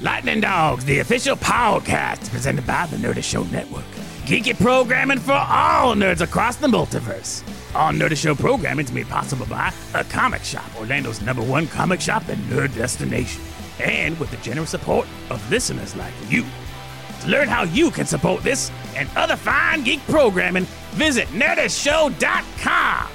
Lightning Dogs, the official podcast presented by the Nerdy Show Network. Geeky programming for all nerds across the multiverse. All Nerdy Show programming is made possible by a comic shop, Orlando's number one comic shop and nerd destination. And with the generous support of listeners like you. To learn how you can support this and other fine geek programming, visit nerdyshow.com.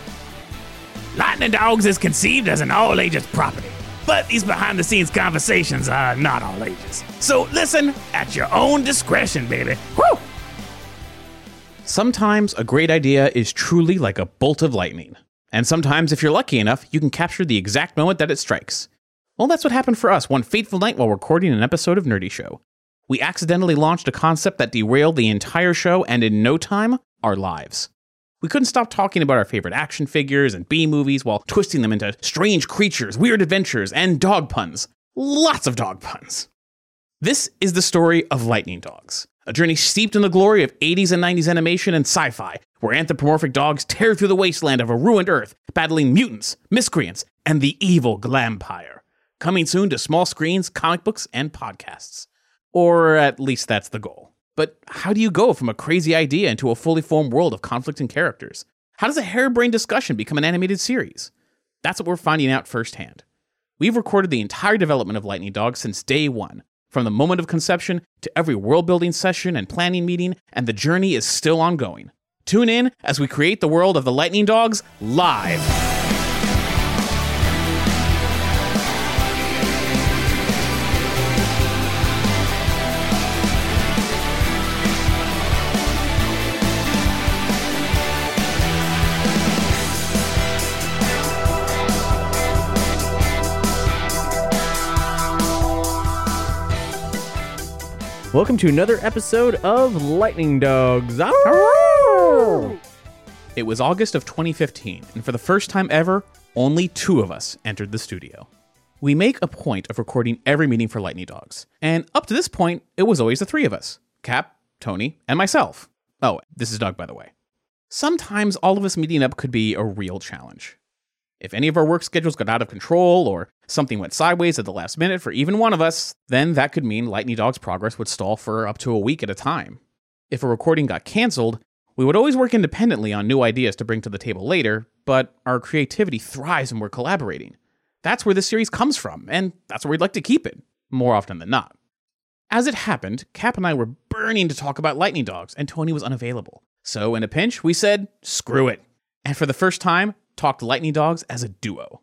Lightning Dogs is conceived as an all ages property, but these behind the scenes conversations are not all ages. So listen at your own discretion, baby. Woo! Sometimes a great idea is truly like a bolt of lightning. And sometimes, if you're lucky enough, you can capture the exact moment that it strikes. Well, that's what happened for us one fateful night while recording an episode of Nerdy Show. We accidentally launched a concept that derailed the entire show and in no time, our lives. We couldn't stop talking about our favorite action figures and B movies while twisting them into strange creatures, weird adventures, and dog puns. Lots of dog puns. This is the story of Lightning Dogs, a journey steeped in the glory of 80s and 90s animation and sci fi, where anthropomorphic dogs tear through the wasteland of a ruined Earth, battling mutants, miscreants, and the evil Glampire. Coming soon to small screens, comic books, and podcasts. Or at least that's the goal. But how do you go from a crazy idea into a fully formed world of conflicting characters? How does a harebrained discussion become an animated series? That's what we're finding out firsthand. We've recorded the entire development of Lightning Dog since day one, from the moment of conception to every world building session and planning meeting, and the journey is still ongoing. Tune in as we create the world of the Lightning Dogs live. Welcome to another episode of Lightning Dogs. Ah, it was August of 2015, and for the first time ever, only two of us entered the studio. We make a point of recording every meeting for Lightning Dogs, and up to this point, it was always the three of us Cap, Tony, and myself. Oh, this is Doug, by the way. Sometimes all of us meeting up could be a real challenge. If any of our work schedules got out of control or something went sideways at the last minute for even one of us, then that could mean Lightning Dog's progress would stall for up to a week at a time. If a recording got canceled, we would always work independently on new ideas to bring to the table later, but our creativity thrives when we're collaborating. That's where this series comes from, and that's where we'd like to keep it, more often than not. As it happened, Cap and I were burning to talk about Lightning Dogs, and Tony was unavailable. So, in a pinch, we said, screw it. And for the first time, talked Lightning Dogs as a duo.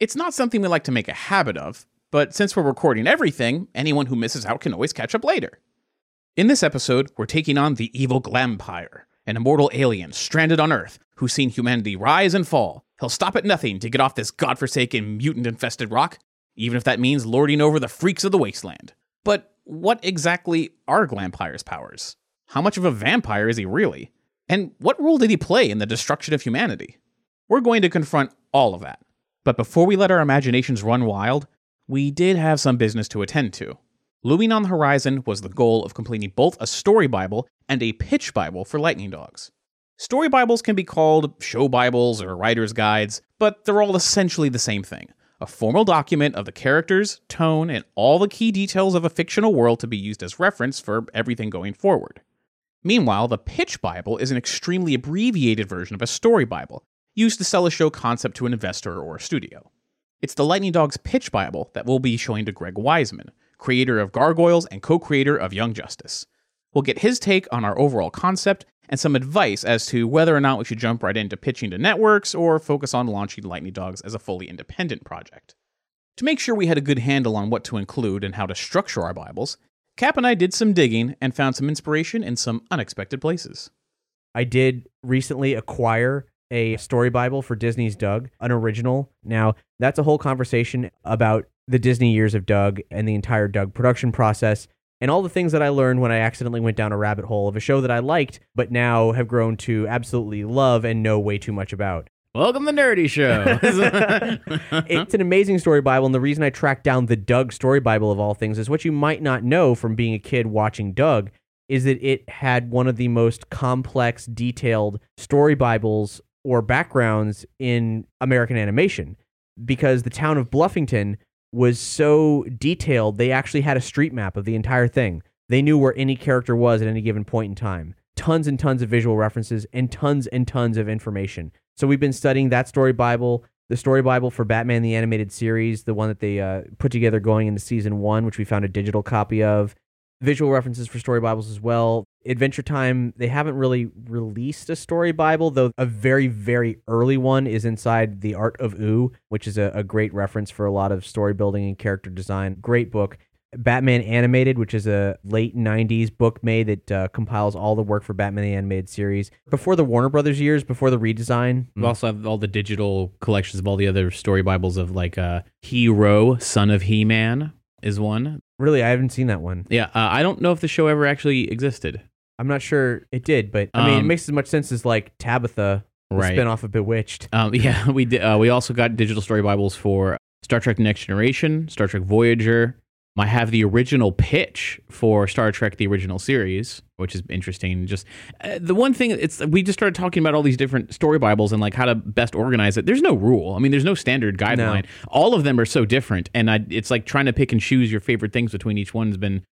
It's not something we like to make a habit of, but since we're recording everything, anyone who misses out can always catch up later. In this episode, we're taking on the evil Glampire, an immortal alien stranded on Earth who's seen humanity rise and fall. He'll stop at nothing to get off this godforsaken, mutant infested rock, even if that means lording over the freaks of the wasteland. But what exactly are Glampire's powers? How much of a vampire is he really? And what role did he play in the destruction of humanity? We're going to confront all of that. But before we let our imaginations run wild, we did have some business to attend to. Looming on the horizon was the goal of completing both a story Bible and a pitch Bible for Lightning Dogs. Story Bibles can be called show Bibles or writer's guides, but they're all essentially the same thing a formal document of the characters, tone, and all the key details of a fictional world to be used as reference for everything going forward. Meanwhile, the Pitch Bible is an extremely abbreviated version of a story Bible, used to sell a show concept to an investor or a studio. It's the Lightning Dogs Pitch Bible that we'll be showing to Greg Weisman, creator of Gargoyles and co creator of Young Justice. We'll get his take on our overall concept and some advice as to whether or not we should jump right into pitching to networks or focus on launching Lightning Dogs as a fully independent project. To make sure we had a good handle on what to include and how to structure our Bibles, Cap and I did some digging and found some inspiration in some unexpected places. I did recently acquire a story Bible for Disney's Doug, an original. Now, that's a whole conversation about the Disney years of Doug and the entire Doug production process and all the things that I learned when I accidentally went down a rabbit hole of a show that I liked, but now have grown to absolutely love and know way too much about. Welcome to the Nerdy Show. it's an amazing story Bible, and the reason I tracked down the Doug story Bible of all things is what you might not know from being a kid watching Doug is that it had one of the most complex, detailed story Bibles or backgrounds in American animation because the town of Bluffington was so detailed, they actually had a street map of the entire thing. They knew where any character was at any given point in time. Tons and tons of visual references and tons and tons of information. So we've been studying that story Bible, the story Bible for Batman the Animated Series, the one that they uh, put together going into season one, which we found a digital copy of visual references for story bibles as well. Adventure Time, they haven't really released a story bible, though a very, very early one is inside The Art of Ooo, which is a, a great reference for a lot of story building and character design. Great book. Batman Animated, which is a late 90s book made that uh, compiles all the work for Batman the Animated series. Before the Warner Brothers years, before the redesign. We also have all the digital collections of all the other story bibles of like uh, Hero, Son of He Man is one. Really, I haven't seen that one. Yeah, uh, I don't know if the show ever actually existed. I'm not sure it did, but I mean, it Um, makes as much sense as like Tabitha, the Right. spinoff of Bewitched. Um, yeah, we did. Uh, we also got digital story bibles for Star Trek: Next Generation, Star Trek Voyager. I have the original pitch for Star Trek: The Original Series, which is interesting. Just uh, the one thing it's we just started talking about all these different story bibles and like how to best organize it. There's no rule. I mean, there's no standard guideline. All of them are so different, and I, it's like trying to pick and choose your favorite things between each one has been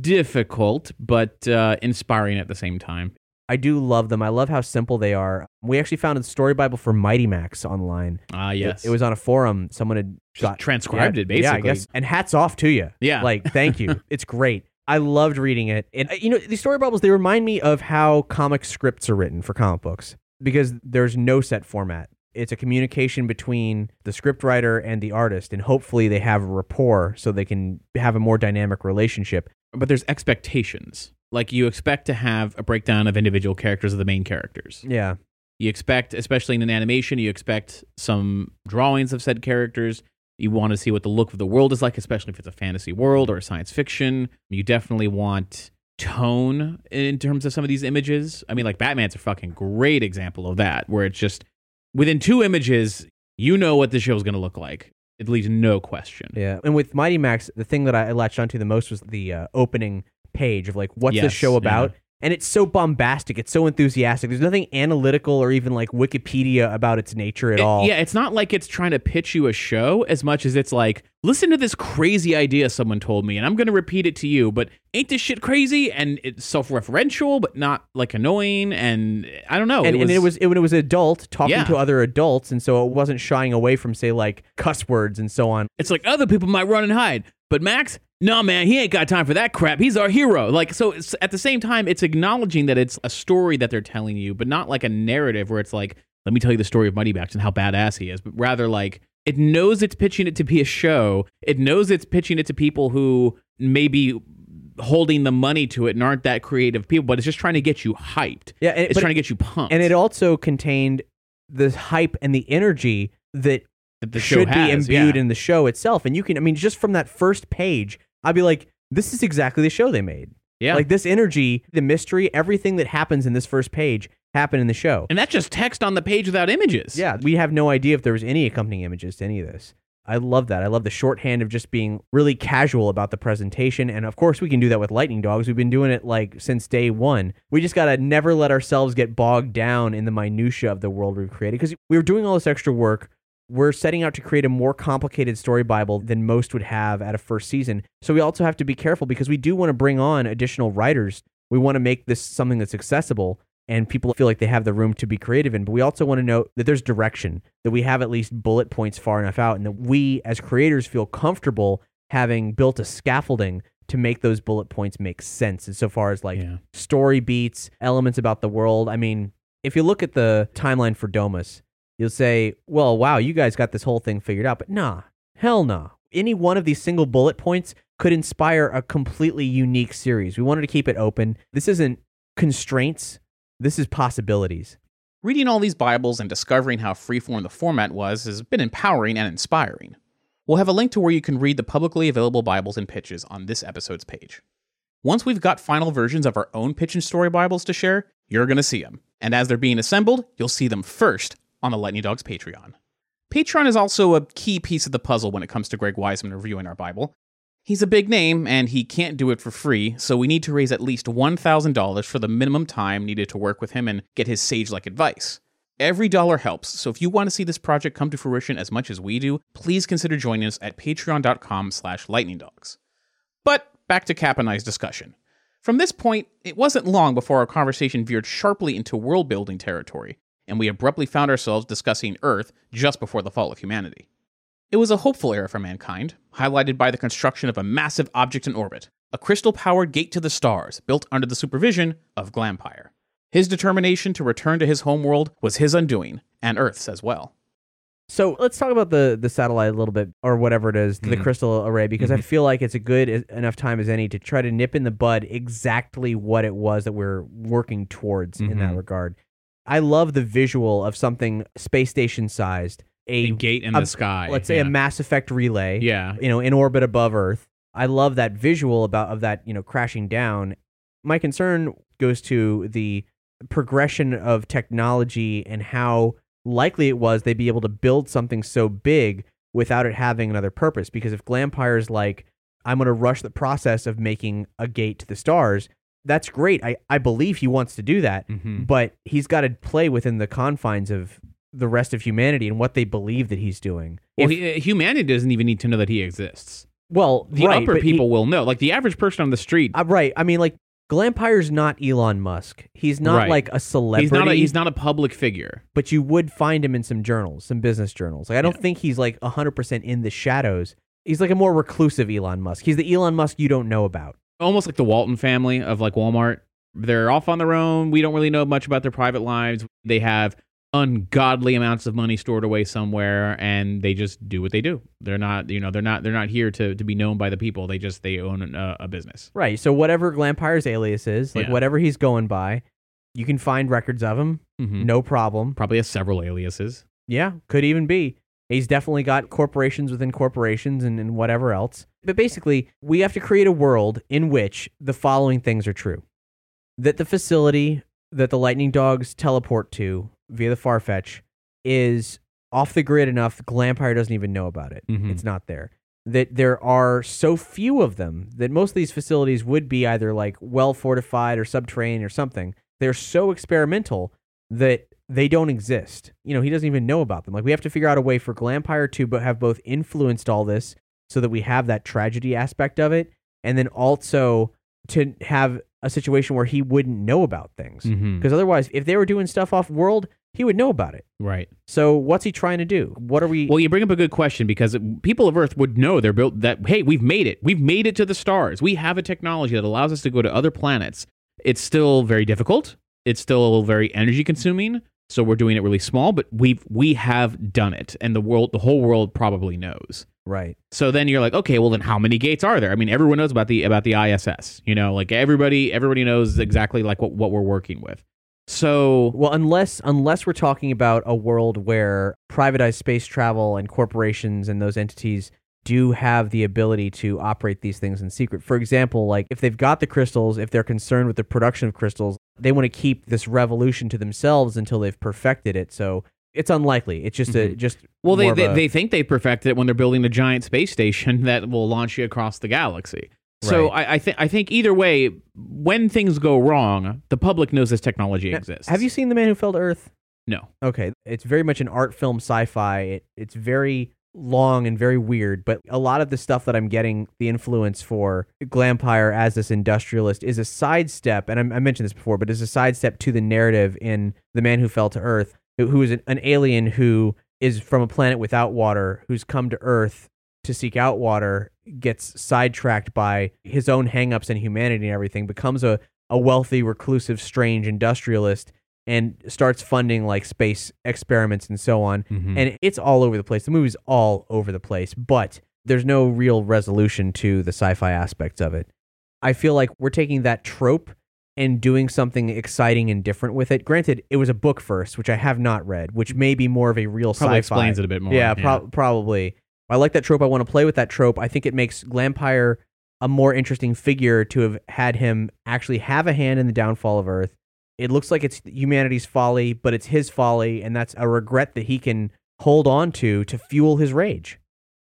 difficult, but uh, inspiring at the same time. I do love them. I love how simple they are. We actually found a story Bible for Mighty Max online. Ah, It- yes, It, was on a forum. Someone had got transcribed yeah, it basically. Yeah, I guess. And hats off to you. Yeah. Like, thank you. it's great. I loved reading it. And, uh, you know, these story Bibles, they remind me of how comic scripts are written for comic books because there's no set format. It's a communication between the script writer and the artist, and hopefully they have a rapport so they can have a more dynamic relationship. But there's expectations. Like you expect to have a breakdown of individual characters of the main characters. Yeah. You expect, especially in an animation, you expect some drawings of said characters. You want to see what the look of the world is like, especially if it's a fantasy world or a science fiction. You definitely want tone in terms of some of these images. I mean, like Batman's a fucking great example of that, where it's just within two images, you know what the show's going to look like. It leaves no question. Yeah, and with Mighty Max, the thing that I latched onto the most was the uh, opening page of like, what's this Yes, show about? And it's so bombastic, it's so enthusiastic. There's nothing analytical or even like Wikipedia about its nature at It- all. Yeah, it's not like it's trying to pitch you a show as much as it's like, listen to this crazy idea someone told me, and I'm going to repeat it to you. But ain't this shit crazy? And it's self-referential, but not like annoying. And I don't know. And, and it was it, when it was adult talking Yeah. to other adults, and so it wasn't shying away from say like cuss words and so on. It's like other people might run and hide, but Max, no man, he ain't got time for that crap. He's our hero. Like so, at the same time, it's acknowledging that it's a story that they're telling you, but not like a narrative where it's like, let me tell you the story of Max and how badass he is, but rather like it knows it's pitching it to be a show. It knows it's pitching it to people who maybe holding the money to it and aren't that creative people, but it's just trying to get you hyped. Yeah, and, It's trying to get you pumped. and it also contained the hype and the energy that that the show should be has, imbued yeah. in the show itself. And you can, I mean, just from that first page, I'd be like, this is exactly the show they made. yeah. Like this energy, the mystery, everything that happens in this first page happened in the show. and that's just text on the page without images. Yeah, we have no idea if there was any accompanying images to any of this. I love that. I love the shorthand of just being really casual about the presentation. And of course, we can do that with Lightning Dogs. We've been doing it like since day one. We just got to never let ourselves get bogged down in the minutia of the world we've created because we were doing all this extra work. We're setting out to create a more complicated story Bible than most would have at a first season. So we also have to be careful because we do want to bring on additional writers. We want to make this something that's accessible and people feel like they have the room to be creative in. But we also want to know that there's direction, that we have at least bullet points far enough out, and that we as creators feel comfortable having built a scaffolding to make those bullet points make sense insofar as like Yeah. story beats, elements about the world. I mean, if you look at the timeline for Domus, you'll say, well, wow, you guys got this whole thing figured out. But nah, hell nah. Any one of these single bullet points could inspire a completely unique series. We wanted to keep it open. This isn't constraints, this is possibilities. Reading all these Bibles and discovering how freeform the format was has been empowering and inspiring. We'll have a link to where you can read the publicly available Bibles and pitches on this episode's page. Once we've got final versions of our own pitch and story Bibles to share, you're going to see them. And as they're being assembled, you'll see them first on the Lightning Dogs Patreon. Patreon is also a key piece of the puzzle when it comes to Greg Weisman reviewing our Bible. He's a big name, and he can't do it for free, so we need to raise at least $1,000 for the minimum time needed to work with him and get his sage like advice. Every dollar helps, so if you want to see this project come to fruition as much as we do, please consider joining us at patreon.com slash lightningdogs. But back to Cap and I's discussion. From this point, it wasn't long before our conversation veered sharply into world building territory, and we abruptly found ourselves discussing Earth just before the fall of humanity. It was a hopeful era for mankind, highlighted by the construction of a massive object in orbit, a crystal powered gate to the stars built under the supervision of Glampire. His determination to return to his homeworld was his undoing, and Earth's as well. So let's talk about the the satellite a little bit, or whatever it is, the Mhm. crystal array, because I Mhm. feel like it's a good enough time as any to try to nip in the bud exactly what it was that we're working towards in that Mhm. regard. I love the visual of something space station sized, a, a gate in a- the sky. let's say yeah. a Mass Effect relay, Yeah. you know, in orbit above Earth. I love that visual about of that, you know, crashing down. My concern goes to the progression of technology and how likely it was they'd be able to build something so big without it having another purpose. Because if Glampire's like, I'm going to rush the process of making a gate to the stars, that's great. I, I believe he wants to do that, Mhm. but he's got to play within the confines of the rest of humanity and what they believe that he's doing. Well, If- he, uh, humanity doesn't even need to know that he exists. well, The right, upper but he- people will know. Like the average person on the street, Uh, right. I mean, like Glampire's not Elon Musk. He's not Right. like a celebrity. he's not. A, he's not a public figure. but you would find him in some journals, some business journals. Like I don't Yeah. think he's like hundred percent in the shadows. He's like a more reclusive Elon Musk. He's the Elon Musk you don't know about. Almost like the Walton family of like Walmart. They're off on their own. We don't really know much about their private lives. They have ungodly amounts of money stored away somewhere, and they just do what they do. They're not. You know. They're not. They're not here to to be known by the people. They just they own a, a business. Right. So whatever Glampire's alias is, like Yeah. whatever he's going by, you can find records of him. Mhm. No problem. Probably has several aliases. Yeah, could even be. He's definitely got corporations within corporations and, and whatever else. But basically, we have to create a world in which the following things are true that the facility that the lightning dogs teleport to via the Farfetch is off the grid enough, Glampire doesn't even know about it. Mhm. It's not there. That there are so few of them that most of these facilities would be either like well fortified or subterranean or something. They're so experimental that they don't exist. You know, he doesn't even know about them. Like we have to figure out a way for Glampire to but have both influenced all this so that we have that tragedy aspect of it and then also to have a situation where he wouldn't know about things. Mm-hmm. Because otherwise, if they were doing stuff off world, he would know about it. Right. So what's he trying to do? What are we Well, you bring up a good question because people of Earth would know they're built that hey, we've made it. We've made it to the stars. We have a technology that allows us to go to other planets. It's still very difficult. It's still a very energy consuming. So we're doing it really small, but we've we have done it, and the world, the whole world, probably knows. right. So then you're like, okay, well then how many gates are there? I mean, everyone knows about the about the ISS. You know, like everybody everybody knows exactly like what what we're working with. So Well, unless unless we're talking about a world where privatized space travel and corporations and those entities do have the ability to operate these things in secret. For example, like if they've got the crystals, if they're concerned with the production of crystals, they want to keep this revolution to themselves until they've perfected it. So it's unlikely. It's just a Mhm. just Well, they, they, a- they think they perfected it when they're building a giant space station that will launch you across the galaxy. So I, I think I think either way, when things go wrong, the public knows this technology Now, exists. Have you seen The Man Who Fell to Earth? No. Okay, it's very much an art film sci-fi. It, it's very long and very weird, but a lot of the stuff that I'm getting the influence for Glampire as this industrialist is a sidestep, and I, I mentioned this before, but is a sidestep to the narrative in The Man Who Fell to Earth, who, who is an, an alien who is from a planet without water, who's come to Earth to seek out water, gets sidetracked by his own hangups and humanity and everything, becomes a, a wealthy, reclusive, strange industrialist and starts funding like space experiments and so on. Mhm. And it's all over the place. The movie's all over the place, but there's no real resolution to the sci fi aspects of it. I feel like we're taking that trope and doing something exciting and different with it. Granted, it was a book first, which I have not read, which may be more of a real Probably sci-fi. explains it a bit more, Yeah, yeah. probably. I like that trope. I want to play with that trope. I think it makes Glampire a more interesting figure to have had him actually have a hand in the downfall of Earth. It looks like it's humanity's folly, but it's his folly, and that's a regret that he can hold on to to fuel his rage.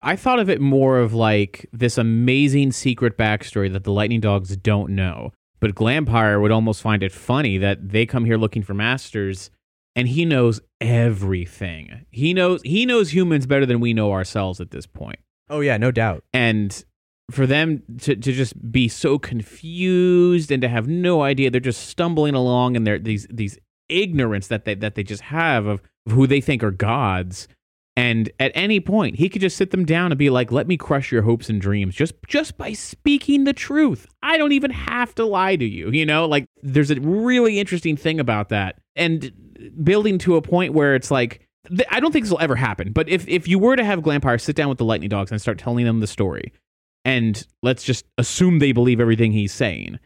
I thought of it more of like this amazing secret backstory that the Lightning Dogs don't know. But Glampire would almost find it funny that they come here looking for masters and he knows everything. He knows he knows humans better than we know ourselves at this point. Oh yeah, no doubt. And for them to, to just be so confused and to have no idea. They're just stumbling along and they're these these ignorance that they that they just have of who they think are gods. And at any point he could just sit them down and be like let me crush your hopes and dreams just just by speaking the truth. I don't even have to lie to you you know? Like there's a really interesting thing about that. And building to a point where it's like I don't think this will ever happen, but if, if you were to have Glampire sit down with the Lightning Dogs and start telling them the story, and let's just assume they believe everything he's saying,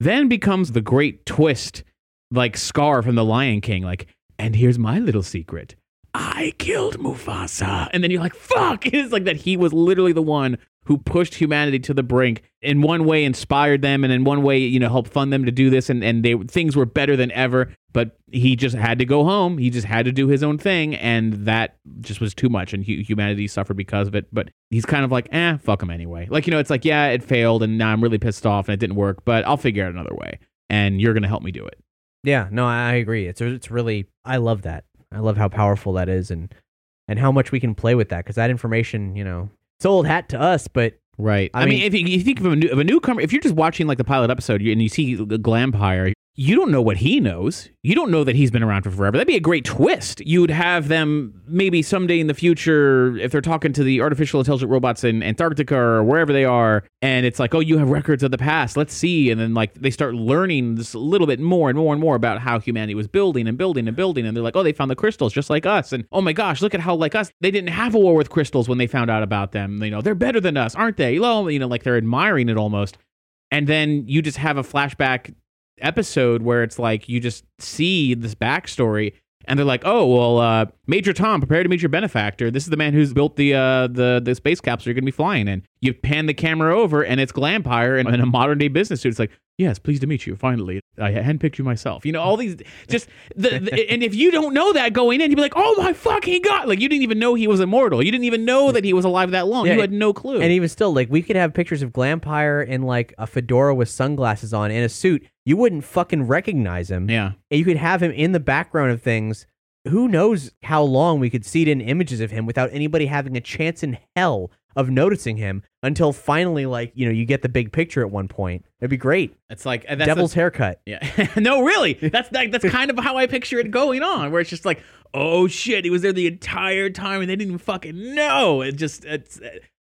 then becomes the great twist, like Scar from The Lion King, like, and here's my little secret. I killed Mufasa. And then you're like, fuck. It's like that he was literally the one who pushed humanity to the brink, in one way inspired them, and in one way, you know, helped fund them to do this, and, and they things were better than ever. But he just had to go home. He just had to do his own thing, and that just was too much, and hu- humanity suffered because of it. But he's kind of like, eh, fuck him anyway. Like, you know, it's like, yeah, it failed, and now I'm really pissed off, and it didn't work, but I'll figure out another way, and you're gonna help me do it. Yeah, no, I I agree. It's it's really I love that. I love how powerful that is and and how much we can play with that because that information, you know, it's old hat to us, but Right. I, I mean, mean- if you, you think of a, new, of a newcomer, if you're just watching like the pilot episode and you see the Glampire, you don't know what he knows. You don't know that he's been around for forever. That'd be a great twist. You would have them maybe someday in the future, if they're talking to the artificial intelligent robots in Antarctica or wherever they are, and it's like, oh, you have records of the past. Let's see. And then like they start learning this a little bit more and more and more about how humanity was building and building and building. And they're like, oh, they found the crystals just like us. And oh my gosh, look at how like us, they didn't have a war with crystals when they found out about them. You know, they're better than us, aren't they? You know, like they're admiring it almost. And then you just have a flashback episode where it's like you just see this backstory and they're like, "Oh, well, uh, Major Tom, prepare to meet your benefactor. This is the man who's built the uh, the the space capsule you're going to be flying in." You pan the camera over, and it's Glampire in, in a modern day business suit. It's like, "Yes, pleased to meet you. Finally, I handpicked you myself." You know, all these just the, the and if you don't know that going in, you'd be like, "Oh my fucking god!" Like you didn't even know he was immortal. You didn't even know that he was alive that long. Yeah, you had no clue. and even still, like we could have pictures of Glampire in like a fedora with sunglasses on in a suit. You wouldn't fucking recognize him. yeah. And you could have him in the background of things. Who knows how long we could see it in images of him without anybody having a chance in hell of noticing him until finally, like, you know, you get the big picture at one point. It'd be great. It's like uh, that's Devil's the- haircut. Yeah. no, really. That's like, that's kind of how I picture it going on, where it's just like, oh shit, he was there the entire time and they didn't even fucking know. It just it's uh,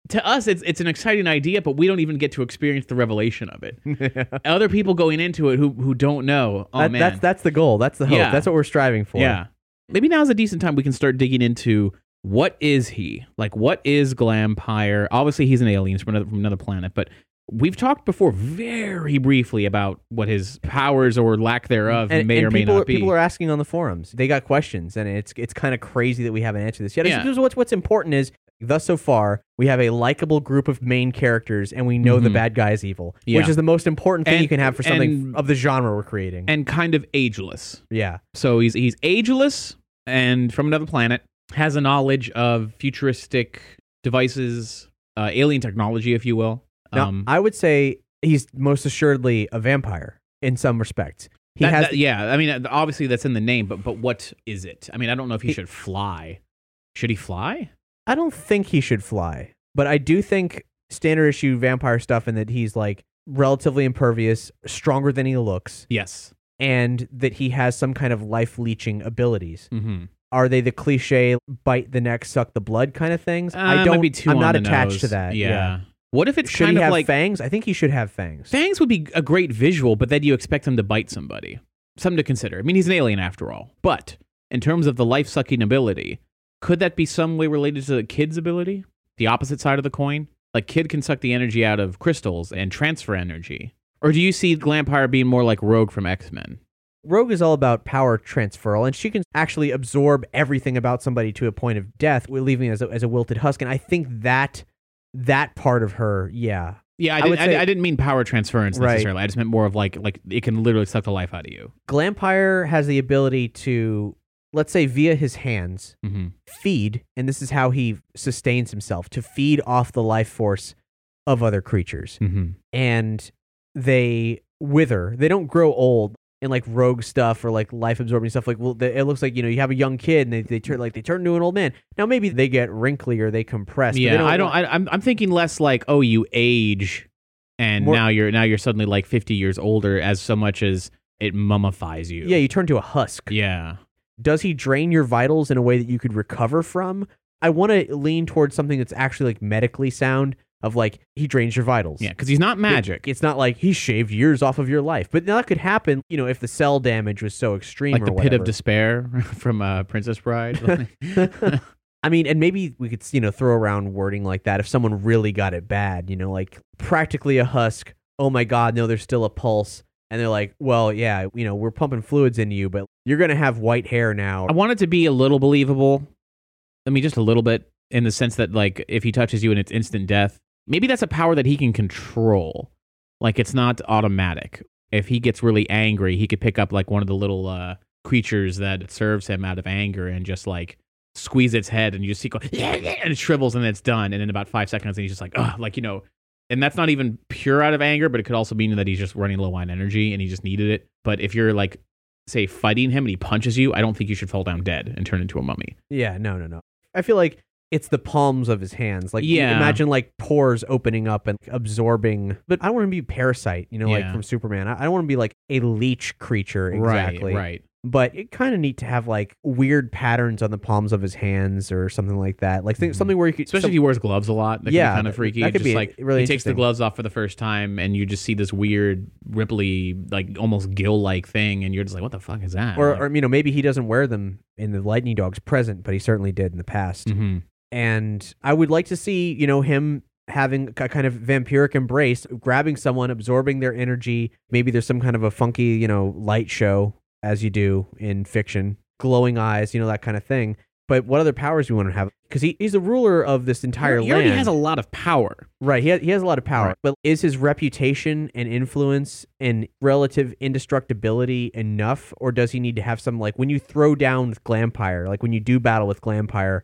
to us it's it's an exciting idea, but we don't even get to experience the revelation of it. Other people going into it who who don't know. Oh That- man. That's that's the goal. That's the hope. Yeah. That's what we're striving for. Yeah. Maybe now's a decent time we can start digging into what is he? Like what is Glampire? Obviously he's an alien from another from another planet, but we've talked before very briefly about what his powers or lack thereof And, may and or may not be. people are asking on the forums. They got questions, and it's it's kind of crazy that we haven't answered this yet. Yeah. What's what's important is thus so far we have a likable group of main characters, and we know the Mhm. bad guy is evil, Yeah. which is the most important thing And- you can have for something and- of the genre we're creating. and kind of ageless. yeah, So he's he's ageless and from another planet, has a knowledge of futuristic devices, uh, alien technology, if you will. now Um, I would say he's most assuredly a vampire in some respects. He that- has that- yeah, I mean, uh, obviously that's in the name, but but what is it? I mean, I don't know if he, He- should fly. Should he fly? I don't think he should fly, but I do think standard issue vampire stuff, and that he's like relatively impervious, stronger than he looks, Yes. and that he has some kind of life leeching abilities. Mm-hmm. Are they the cliche bite the neck, suck the blood kind of things? Uh, I don't. be too I'm not attached nose. to that. Yeah. What if it's Should kind he of have like fangs? I think he should have fangs. fangs would be a great visual, but then you expect him to bite somebody. Something to consider. I mean, he's an alien after all. But in terms of the life sucking ability, could that be some way related to the kid's ability? The opposite side of the coin? Like kid can suck the energy out of crystals and transfer energy. Or do you see Glampire being more like Rogue from X Men? Rogue is all about power transferal, and she can actually absorb everything about somebody to a point of death, leaving as a, as a wilted husk. And I think that that part of her, yeah, Yeah, I, I didn't, would I, I didn't mean power transference Right. necessarily. I just meant more of like like it can literally suck the life out of you. Glampire has the ability to, let's say, via his hands, Mm-hmm. feed, and this is how he sustains himself to feed off the life force of other creatures. Mm-hmm. and they wither. They don't grow old in like rogue stuff or like life absorbing stuff. Like, well, they, it looks like you know you have a young kid and they, they turn like they turn into an old man. Now maybe they get wrinkly or they compress. but they Yeah, I don't. I, I'm I'm thinking less like oh you age, and More- now you're now you're suddenly like 50 years older as so much as it mummifies you. yeah, you turn to a husk. Yeah. Does he drain your vitals in a way that you could recover from? I want to lean towards something that's actually like medically sound. Of like he drains your vitals. Yeah, because he's not magic. It's not like he shaved years off of your life, but that could happen. You know, if the cell damage was so extreme, like or the pit of despair from uh, Princess Bride. I mean, and maybe we could, you know, throw around wording like that if someone really got it bad, you know, like practically a husk. Oh my God, no, there's still a pulse. And they're like, well, yeah, you know, we're pumping fluids into you, but you're going to have white hair now. I want it to be a little believable. I mean, just a little bit in the sense that, like, if he touches you and it's instant death, maybe that's a power that he can control. Like, it's not automatic. If he gets really angry, he could pick up, like, one of the little uh, creatures that serves him out of anger and just, like, squeeze its head and you just see go, and it shrivels and it's done. And in about five seconds, and he's just like, oh, like, you know, and that's not even pure out of anger, but it could also mean that he's just running low on energy and he just needed it. But if you're, like, say fighting him and he punches you, I don't think you should fall down dead and turn into a mummy. yeah, no, no, no. I feel like it's the palms of his hands. Like, Yeah. imagine like pores opening up and absorbing. But I don't want to be a parasite, you know, like from Superman. I, I don't want to be like a leech creature exactly. Right, right. but it kind of neat to have like weird patterns on the palms of his hands or something like that. Like Mhm. something where you could, Especially some- if he wears gloves a lot. That Yeah, kind of freaky. that could just be like really he takes the gloves off for the first time, and you just see this weird, ripply, like almost gill-like thing, and you're just like, "What the fuck is that?" or, or you know maybe he doesn't wear them in the Lightning Dogs present, but he certainly did in the past. hmm And I would like to see you know him having a kind of vampiric embrace, grabbing someone, absorbing their energy. Maybe there's some kind of a funky you know light show as you do in fiction, glowing eyes, you know that kind of thing. But what other powers do we want to have? Because he, he's the ruler of this entire he land. He already has a lot of power. Right. He has, he has a lot of power. Right. But is his reputation and influence and relative indestructibility enough? Or does he need to have some, like, when you throw down with Glampire, like when you do battle with Glampire,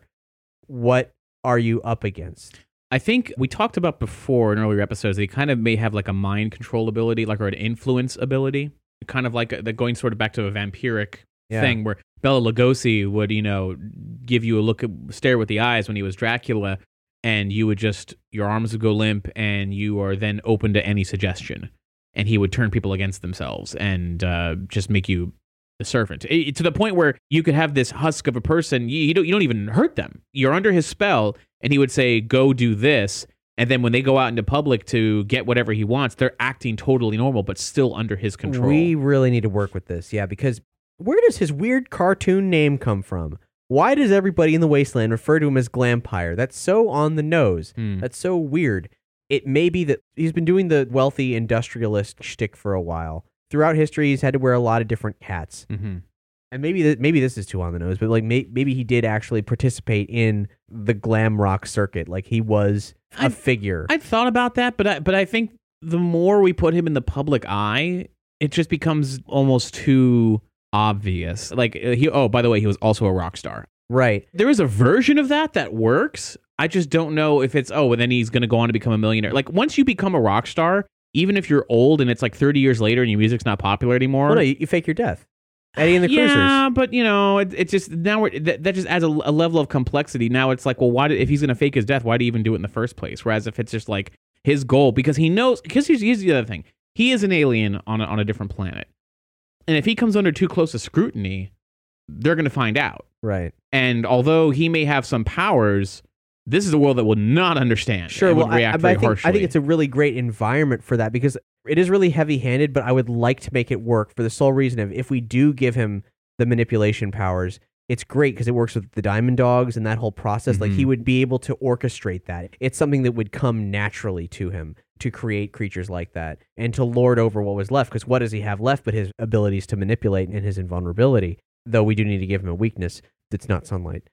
what are you up against? I think we talked about before in earlier episodes that he kind of may have like a mind control ability, like or an influence ability, kind of like a, that going sort of back to a vampiric Yeah. thing where Bela Lugosi would, you know, give you a look, stare with the eyes when he was Dracula, and you would just your arms would go limp, and you are then open to any suggestion, and he would turn people against themselves and uh, just make you the servant to the point where you could have this husk of a person you, you don't you don't even hurt them. You're under his spell, and he would say, "Go do this." And then when they go out into public to get whatever he wants, they're acting totally normal, but still under his control. We really need to work with this. Yeah. Because where does his weird cartoon name come from? Why does everybody in the wasteland refer to him as Glampire? That's so on the nose. Hmm. That's so weird. It may be that he's been doing the wealthy industrialist shtick for a while. Throughout history, he's had to wear a lot of different hats, Mhm. and maybe th- maybe this is too on the nose, but like may- maybe he did actually participate in the glam rock circuit. Like he was a I've- figure. I'd thought about that, but I, but I think the more we put him in the public eye, it just becomes almost too obvious. Like uh, he. Oh, by the way, he was also a rock star. right. There is a version of that that works. I just don't know if it's oh, and then he's going to go on to become a millionaire. Like once you become a rock star, even if you're old and it's like 30 years later and your music's not popular anymore. Well, no, you, you fake your death. Eddie and the Cruisers. yeah, but you know, it, it's just now we're, that, that just adds a, a level of complexity. Now it's like, well, why did if he's going to fake his death, why do you even do it in the first place? Whereas if it's just like his goal, because he knows, because here's, here's the other thing, he is an alien on a, on a different planet, and if he comes under too close to scrutiny, they're going to find out. Right. And although he may have some powers, this is a world that will not understand. Sure. Well, react I, very I think, harshly. I think it's a really great environment for that because it is really heavy handed, but I would like to make it work for the sole reason of if we do give him the manipulation powers, it's great because it works with the diamond dogs and that whole process. Like he Mhm. would be able to orchestrate that. It's something that would come naturally to him. to create creatures like that and to lord over what was left. Because what does he have left but his abilities to manipulate and his invulnerability? Though we do need to give him a weakness that's not sunlight.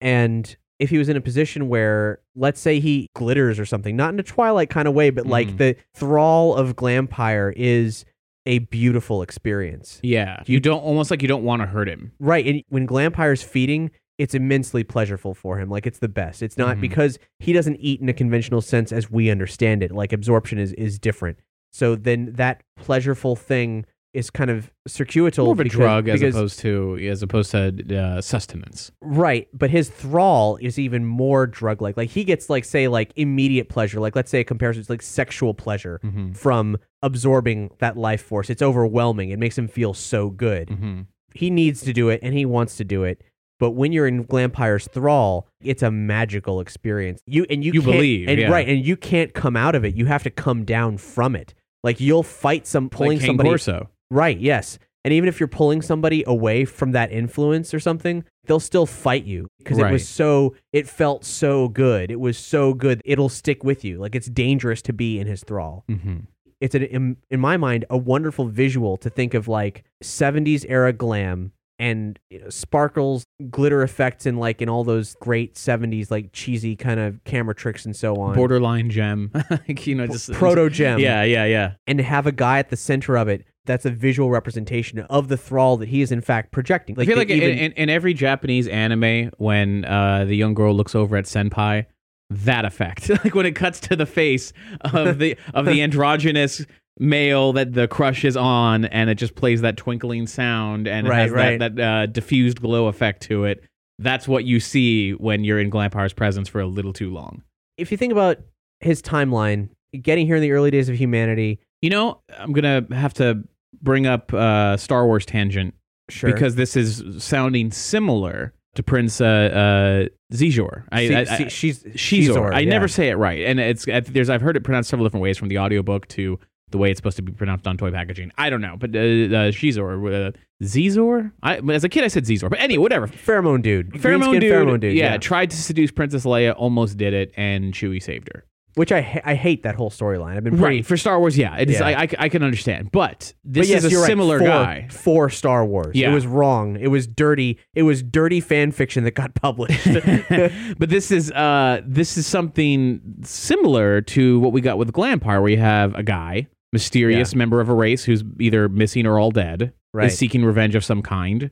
And if he was in a position where, let's say, he glitters or something, not in a Twilight kind of way, but like Mhm. the thrall of Glampire is a beautiful experience. Yeah, you don't almost like you don't want to hurt him. Right. And when Glampire's feeding, it's immensely pleasurable for him. Like it's the best. It's not Mhm. because he doesn't eat in a conventional sense as we understand it. Like absorption is is different. So then that pleasureful thing is kind of circuitous. More of a because- drug as because- opposed to as opposed to uh, sustenance. Right, but his thrall is even more drug like. Like he gets like say like immediate pleasure. Like let's say a comparison is like sexual pleasure Mm-hmm. from absorbing that life force. It's overwhelming. It makes him feel so good. Mm-hmm. He needs to do it and he wants to do it. But when you're in Glampire's thrall, it's a magical experience. You and you You can't- believe, and yeah. right, and you can't come out of it. You have to come down from it. Like you'll fight some pulling Like somebody Corso. Right, yes. And even if you're pulling somebody away from that influence or something, they'll still fight you because it was so, it felt so good. It was so good. It'll stick with you. Like it's dangerous to be in his thrall. Mm-hmm. It's, an, in, in my mind, a wonderful visual to think of like 70s era glam and you know, sparkles, glitter effects, and like in all those great 70s, like cheesy kind of camera tricks and so on. Borderline gem. Like, you know, just Proto gem. Yeah, yeah, yeah. and to have a guy at the center of it that's a visual representation of the thrall that he is in fact projecting. I feel like the- in, in, in every Japanese anime, when uh, the young girl looks over at senpai, that effect, like when it cuts to the face of the of the androgynous male that the crush is on, and it just plays that twinkling sound and it Right, has right. that that uh, diffused glow effect to it. That's what you see when you're in Glampire's presence for a little too long. if you think about his timeline, getting here in the early days of humanity, You know, I'm gonna have to bring up uh, Star Wars tangent sure, because this is sounding similar to Prince uh, uh, Zizor. I, See- I, she's Shizor. I yeah. never say it right, and it's there's I've heard it pronounced several different ways from the audiobook to the way it's supposed to be pronounced on toy packaging. I don't know, but uh, uh, Shizor, uh, Zizor. I, as a kid, I said Zizor, but anyway, whatever. pheromone dude, Pheromone dude, pheromone dude, yeah, yeah. tried to seduce Princess Leia, almost did it, and Chewie saved her. Which I ha- I hate that whole storyline. I've been pretty, Right for Star Wars, yeah, it is. Yeah. I, I, I can understand, but this but yes, is a you're right, similar for, guy. for Star Wars. Yeah. It was wrong. It was dirty. It was dirty fan fiction that got published. but this is uh this is something similar to what we got with Glampire, where you have a guy, mysterious member of a race who's either missing or all dead, Right. is seeking revenge of some kind,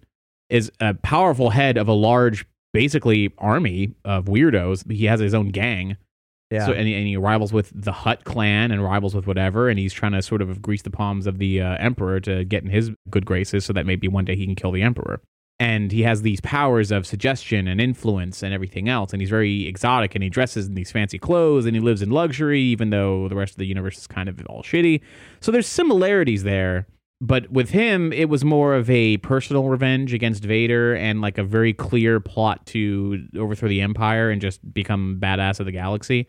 is a powerful head of a large, basically army of weirdos. He has his own gang. Yeah. So and he, and he rivals with the Hutt clan and rivals with whatever, and he's trying to sort of grease the palms of the uh, emperor to get in his good graces, so that maybe one day he can kill the emperor. And he has these powers of suggestion and influence and everything else, and he's very exotic, and he dresses in these fancy clothes, and he lives in luxury, even though the rest of the universe is kind of all shitty. So there's similarities there. But with him, it was more of a personal revenge against Vader and like a very clear plot to overthrow the Empire and just become badass of the galaxy.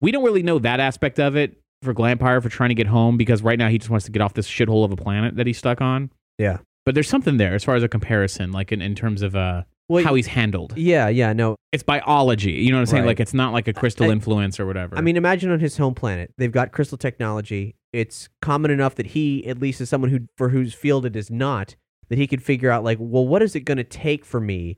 We don't really know that aspect of it for Glampire for trying to get home because right now he just wants to get off this shithole of a planet that he's stuck on. Yeah. But there's something there as far as a comparison, like in, in terms of uh, Well, how he's handled. yeah, yeah, no. It's biology. You know what I'm saying? Right. Like it's not like a crystal I- influence or whatever. I mean, imagine on his home planet, they've got crystal technology. It's common enough that he, at least as someone who for whose field it is not, that he could figure out like, well, what is it going to take for me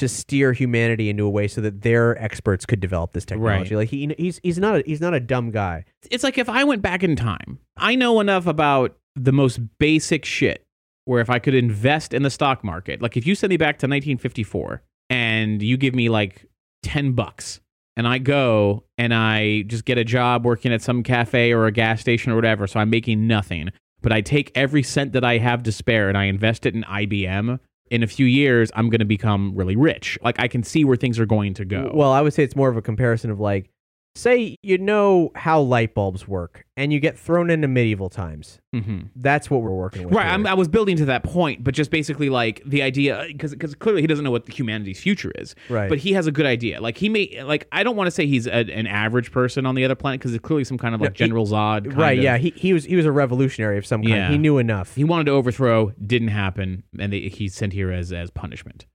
to steer humanity into a way so that their experts could develop this technology? Right. Like he, he's he's not a, he's not a dumb guy. it's like if I went back in time, I know enough about the most basic shit where if I could invest in the stock market, like if you send me back to 1954 and you give me like 10 bucks and I go and I just get a job working at some cafe or a gas station or whatever, so I'm making nothing, but I take every cent that I have to spare and I invest it in IBM. In a few years, I'm going to become really rich. Like I can see where things are going to go. Well, I would say it's more of a comparison of like, say you know how light bulbs work, and you get thrown into medieval times. hmm That's what we're working with. Right. I was building to that point, but just basically like the idea, because clearly he doesn't know what humanity's future is. Right. But he has a good idea. Like he may, like I don't want to say he's a, an average person on the other planet because it's clearly some kind of like No, he- General Zod. Kind right. of- Yeah. He he was he was a revolutionary of some kind. Yeah. He knew enough. He wanted to overthrow, didn't happen, and they, he's sent here as as punishment.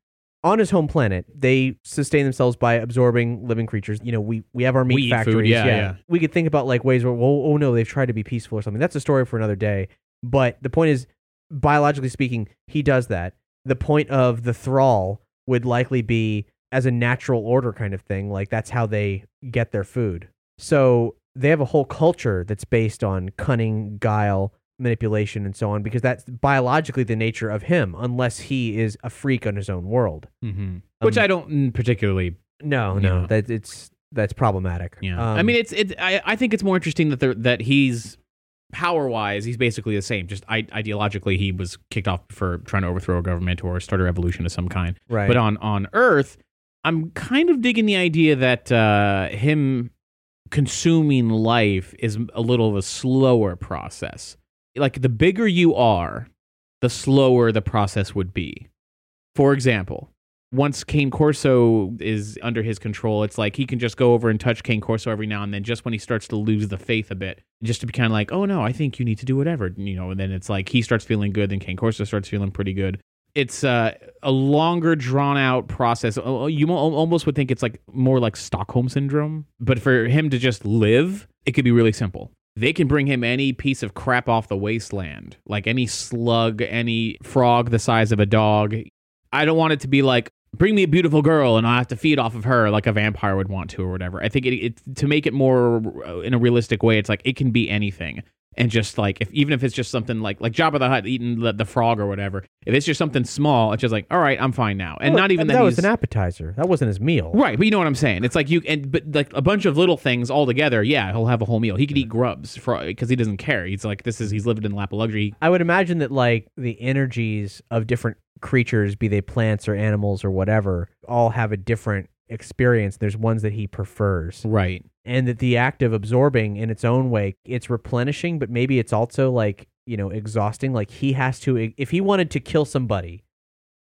On his home planet, they sustain themselves by absorbing living creatures. You know, we we have our meat We eat food, factories. yeah, yeah. we could think about like ways where, well, oh no, they've tried to be peaceful or something. That's a story for another day. But the point is, biologically speaking, he does that. The point of the thrall would likely be as a natural order kind of thing. Like that's how they get their food. So they have a whole culture that's based on cunning, guile, manipulation, and so on, because that's biologically the nature of him, unless he is a freak on his own world. hmm Which Um, I don't particularly. No, no, Yeah. that it's that's problematic. Yeah. Um, I mean, it's it. I, I think it's more interesting that they're, that he's power wise, he's basically the same. Just I, ideologically, he was kicked off for trying to overthrow a government or start a revolution of some kind. right. But on on Earth, I'm kind of digging the idea that uh, him consuming life is a little of a slower process. Like the bigger you are, the slower the process would be. For example, once Kane Corso is under his control, it's like he can just go over and touch Kane Corso every now and then, just when he starts to lose the faith a bit, just to be kind of like, oh no, I think you need to do whatever, you know. And then it's like he starts feeling good, then Kane Corso starts feeling pretty good. It's uh, a longer, drawn out process. Oh, You almost would think it's like more like Stockholm syndrome, but for him to just live, it could be really simple. They can bring him any piece of crap off the wasteland, like any slug, any frog the size of a dog. I don't want it to be like bring me a beautiful girl and I have to feed off of her like a vampire would want to or whatever. I think it, it to make it more uh, in a realistic way. It's like it can be anything. And just like if even if it's just something like like Jabba the Hutt eating the, the frog or whatever, if it's just something small, it's just like all right, I'm fine now, and Well, not even that, that was an appetizer. That wasn't his meal. Right, but you know what I'm saying. It's like you and but like a bunch of little things all together. Yeah, he'll have a whole meal. He could eat grubs for because he doesn't care. He's like this is he's living in the lap of luxury. I would imagine that like the energies of different creatures, be they plants or animals or whatever, all have a different experience. There's ones that he prefers. Right. And that the act of absorbing in its own way, it's replenishing, but maybe it's also like, you know, exhausting. Like he has to if he wanted to kill somebody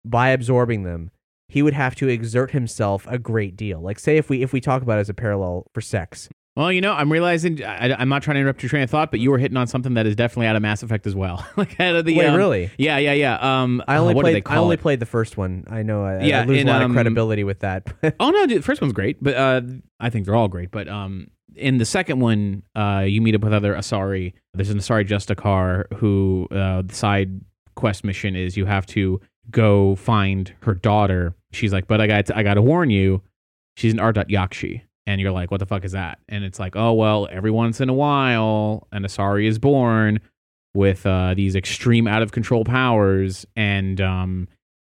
by absorbing them, he would have to exert himself a great deal. Like say if we if we talk about it as a parallel for sex. Well, you know, I'm realizing I, I'm not trying to interrupt your train of thought, but you were hitting on something that is definitely out of Mass Effect as well. like out of the Wait, um, really? Yeah, yeah, yeah. Um, I only oh, what do they played I only it? played the first one. I know I, Yeah, I lose a lot um, of credibility with that. Oh no, dude, the first one's great, but uh, I think they're all great. But um, in the second one, uh, you meet up with other Asari. There's an Asari Justicar who uh, the side quest mission is you have to go find her daughter. She's like, but I got I got to warn you, she's an Ardat Yakshi. And you're like, what the fuck is that? And it's like, oh well, every once in a while, an Asari is born with uh, these extreme out of control powers, and um,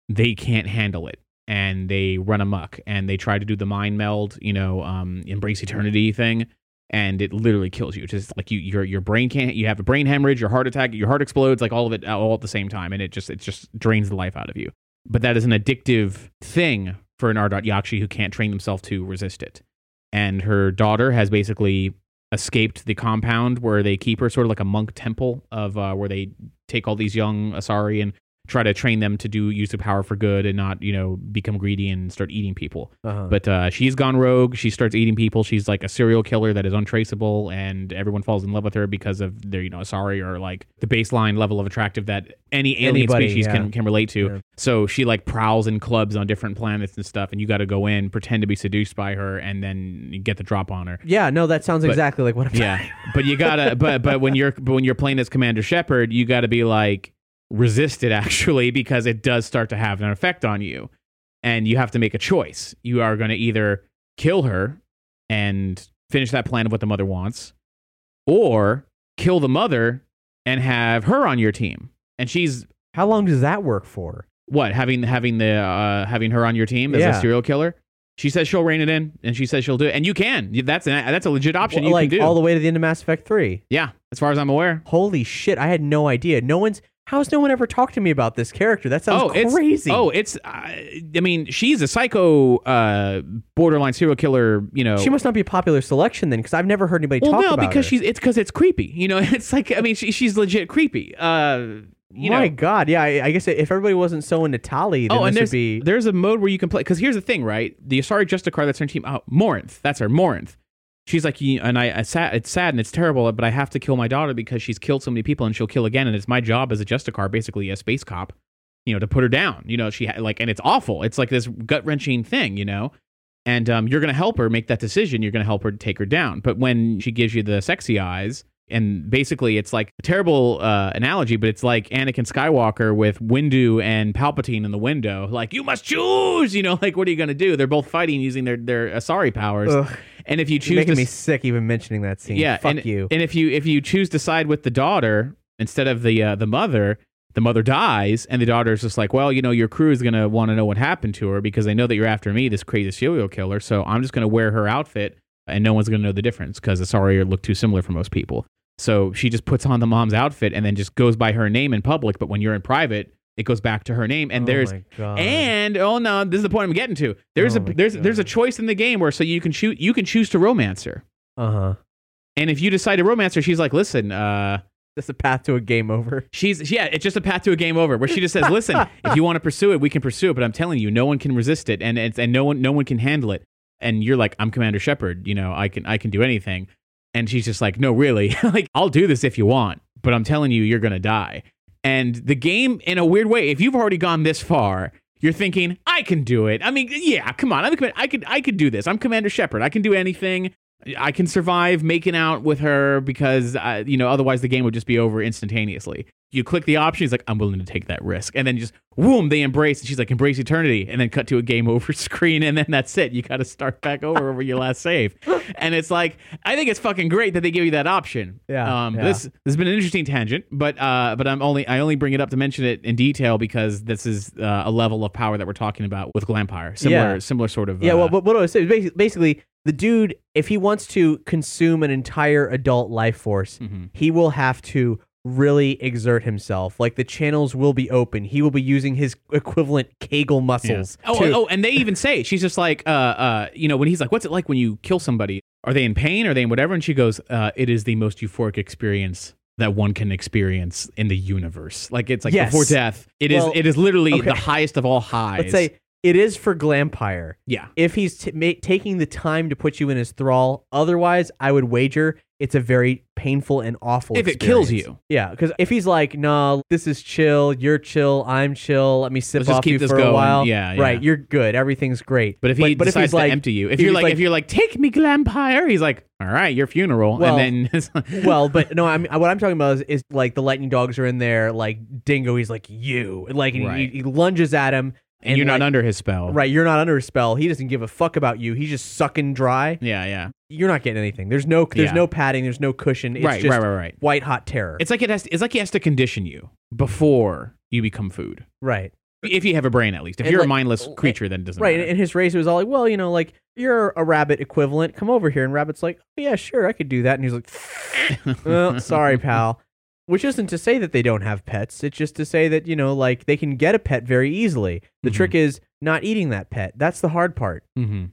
they can't handle it and they run amok and they try to do the mind meld, you know, um, embrace eternity thing, and it literally kills you. It's just like you, your your brain can't. You have a brain hemorrhage, your heart attack, your heart explodes, like all of it all at the same time, and it just it just drains the life out of you. But that is an addictive thing for an Ardat Yakshi who can't train themselves to resist it. And her daughter has basically escaped the compound where they keep her, sort of like a monk temple of uh, where they take all these young Asari and try to train them to do use the power for good and not you know become greedy and start eating people Uh-huh. but uh, she's gone rogue she starts eating people she's like a serial killer that is untraceable and everyone falls in love with her because of their you know Asari or like the baseline level of attractive that any alien Anybody, species yeah. can can relate to Yeah. so she like prowls in clubs on different planets and stuff and you got to go in pretend to be seduced by her and then get the drop on her Yeah, no, that sounds But- exactly like what I'm yeah, but you gotta, but but when you're but when you're playing as Commander Shepard, you got to be like resist it actually because it does start to have an effect on you, and you have to make a choice. You are going to either kill her and finish that plan of what the mother wants, or kill the mother and have her on your team. And she's How long does that work for? what having having the uh, having her on your team as Yeah. a serial killer. She says she'll rein it in, and she says she'll do it, and you can. That's an, that's a legit option Well, you like can do. all the way to the end of Mass Effect 3. yeah, as far as I'm aware. Holy shit, I had no idea. No one's how's no one ever talked to me about this character? That sounds oh, it's crazy. Oh, it's. Uh, I mean, she's a psycho, uh, borderline serial killer. You know, she must not be a popular selection then because I've never heard anybody Well, talk no, about because her. she's. It's because it's creepy. You know, it's like I mean, she, she's legit creepy. Uh, you My know. God, yeah. I, I guess if everybody wasn't so into Tali, then Oh, and there's would be. there's a mode where you can play because here's the thing, right? The Asari Justicar that's her team. Oh, Morinth, that's her, Morinth. She's like, and I, I sad, it's sad and it's terrible, but I have to kill my daughter because she's killed so many people and she'll kill again, and it's my job as a Justicar, basically a space cop, you know, to put her down. You know, she like, and it's awful. It's like this gut wrenching thing, you know. And um, you're to help her make that decision. You're to help her take her down. But when she gives you the sexy eyes, and basically it's like a terrible uh, analogy, but it's like Anakin Skywalker with Windu and Palpatine in the window. Like, you must choose. You know, like what are you going to do? They're both fighting using their their Asari powers. Ugh. And if you You're choose making to me sick even mentioning that scene. yeah, fuck and, you. And if you if you choose to side with the daughter instead of the uh, the mother, the mother dies, and the daughter's just like, well, you know, your crew is gonna want to know what happened to her because they know that you're after me, this crazy serial killer. So I'm just gonna wear her outfit, and no one's gonna know the difference because the Asari look too similar for most people. So she just puts on the mom's outfit and then just goes by her name in public, but when you're in private. It goes back to her name, and Oh there's and oh no, this is the point I'm getting to. There's Oh a there's there's a choice in the game where so you can shoot you can choose to romance her. uh huh. And if you decide to romance her, she's like, listen, uh, That's a path to a game over. she's yeah, it's just a path to a game over. Where she just says, listen, if you want to pursue it, we can pursue it. But I'm telling you, no one can resist it, and it's, and no one no one can handle it. And you're like, I'm Commander Shepard. You know, I can I can do anything. And she's just like, no, really, like I'll do this if you want, but I'm telling you, you're gonna die. And the game, in a weird way, if you've already gone this far, you're thinking, I can do it. I mean, yeah, come on, I'm, I could I could do this. I'm Commander Shepard. I can do anything. I can survive making out with her because uh, you know otherwise the game would just be over instantaneously. You click the option, he's like, I'm willing to take that risk, and then just whoom, they embrace, and she's like, embrace eternity, and then cut to a game over screen, and then that's it. You got to start back over over your last save, and it's like, I think it's fucking great that they give you that option. Yeah, Um, yeah. this this has been an interesting tangent, but uh, but I'm only I only bring it up to mention it in detail because this is uh, a level of power that we're talking about with Glampire, similar Yeah. similar sort of. Yeah, uh, well, but what do I was saying basically, the dude, if he wants to consume an entire adult life force, Mhm. he will have to really exert himself. Like the channels will be open. He will be using his equivalent Kegel muscles. Oh, to- oh, and they even say she's just like, uh, uh, you know, when he's like, "What's it like when you kill somebody? Are they in pain? Are they in whatever?" And she goes, uh, "It is the most euphoric experience that one can experience in the universe. Like it's like Yes. before death. It is. Well, It is literally okay. the highest of all highs. Let's say it is for Glampire. yeah, If he's t- ma- taking the time to put you in his thrall, otherwise, I would wager it's a very painful and awful. If it kills you. yeah. Because if he's like, "No, this is chill. You're chill. I'm chill. Let me sip Let's off you this for a while." Yeah, yeah. right. You're good. Everything's great. but if he but, decides if he's like, to empty you, if if you're he's like, if you're like, take me Glampire, he's like, all right, your funeral, Well- and then well, but no, I'm what I'm talking about is, is like the lightning dogs are in there, like Dingo. He's like you, like and Right. he, he lunges at him, and you're like, not under his spell, right. You're not under his spell. He doesn't give a fuck about you. He's just sucking dry. Yeah, yeah, You're not getting anything. There's no there's Yeah. no padding. There's no cushion. It's right, just right, right, right. white hot terror. It's like it has. It's like he has to condition you before you become food. right. If you have a brain, at least. If And you're like- a mindless creature, then it doesn't Right, matter. and his race was all like, well, you know, like you're a rabbit equivalent. Come over here, and Rabbit's like, oh, yeah, sure, I could do that. And he's like, well, sorry, pal. Which isn't to say that they don't have pets. It's just to say that you know, like they can get a pet very easily. The Mhm. trick is not eating that pet. That's the hard part. hmm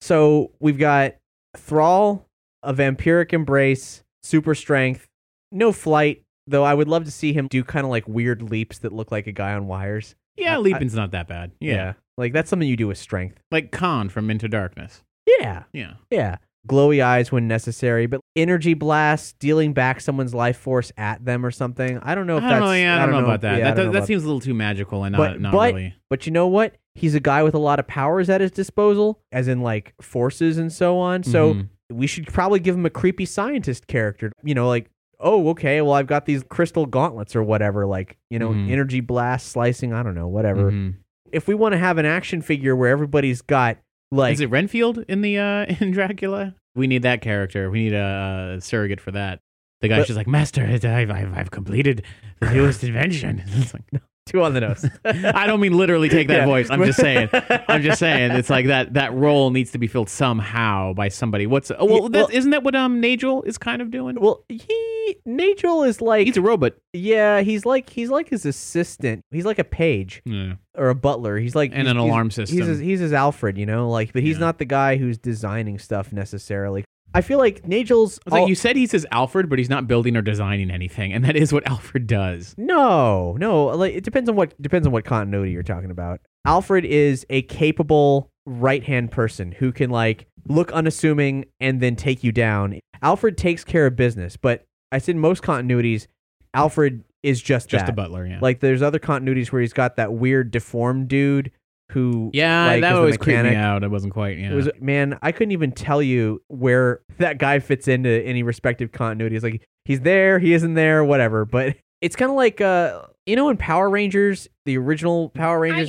So we've got Thrall, a vampiric embrace, super strength, no flight. Though I would love to see him do kind of like weird leaps that look like a guy on wires. Yeah, I- leaping's not that bad. Yeah. like that's something you do with strength. like Khan from Into Darkness. Yeah, Yeah, Yeah. Glowy eyes when necessary, but energy blast, dealing back someone's life force at them or something. I don't know if I that's. don't know. Yeah, I don't, know, about that. yeah, that that, that seems a little too magical and not But- not but- really. But you know what? He's a guy with a lot of powers at his disposal, as in like forces and so on. So Mhm. we should probably give him a creepy scientist character. You know, like, oh, okay, well, I've got these crystal gauntlets or whatever, like, you know, Mhm. energy blast, slicing, I don't know, whatever. Mhm. If we want to have an action figure where everybody's got like is it Renfield in the uh in Dracula? We need that character. We need a, surrogate for that. The guy's But- just like, Master, I've, I've, I've completed the newest invention. It's like, two on the nose. I don't mean literally take that Yeah. voice. I'm just saying. I'm just saying. It's like that that role needs to be filled somehow by somebody. What's oh, well, Yeah, well- isn't that what um Nagel is kind of doing? well, he Nagel is like He's a robot. Yeah, he's like he's like his assistant. He's like a page Yeah. or a butler. He's like And he's- an alarm He's system. his, he's his Alfred, you know, like but he's not the guy who's designing stuff necessarily. I feel like Nagel's It's like you said he's his Alfred, but he's not building or designing anything, and that is what Alfred does. No, no, like it depends on what depends on what continuity you're talking about. Alfred is a capable right-hand person who can like look unassuming and then take you down. Alfred takes care of business, but I said most continuities Alfred is just Just that. the butler, yeah. Like there's other continuities where he's got that weird deformed dude who yeah, like, that is the always creeped me out. It wasn't quite. Yeah. It was man, I couldn't even tell you where that guy fits into any respective continuity. It's like he's there, he isn't there, whatever. But it's kind of like uh, you know, in Power Rangers, the original Power Rangers,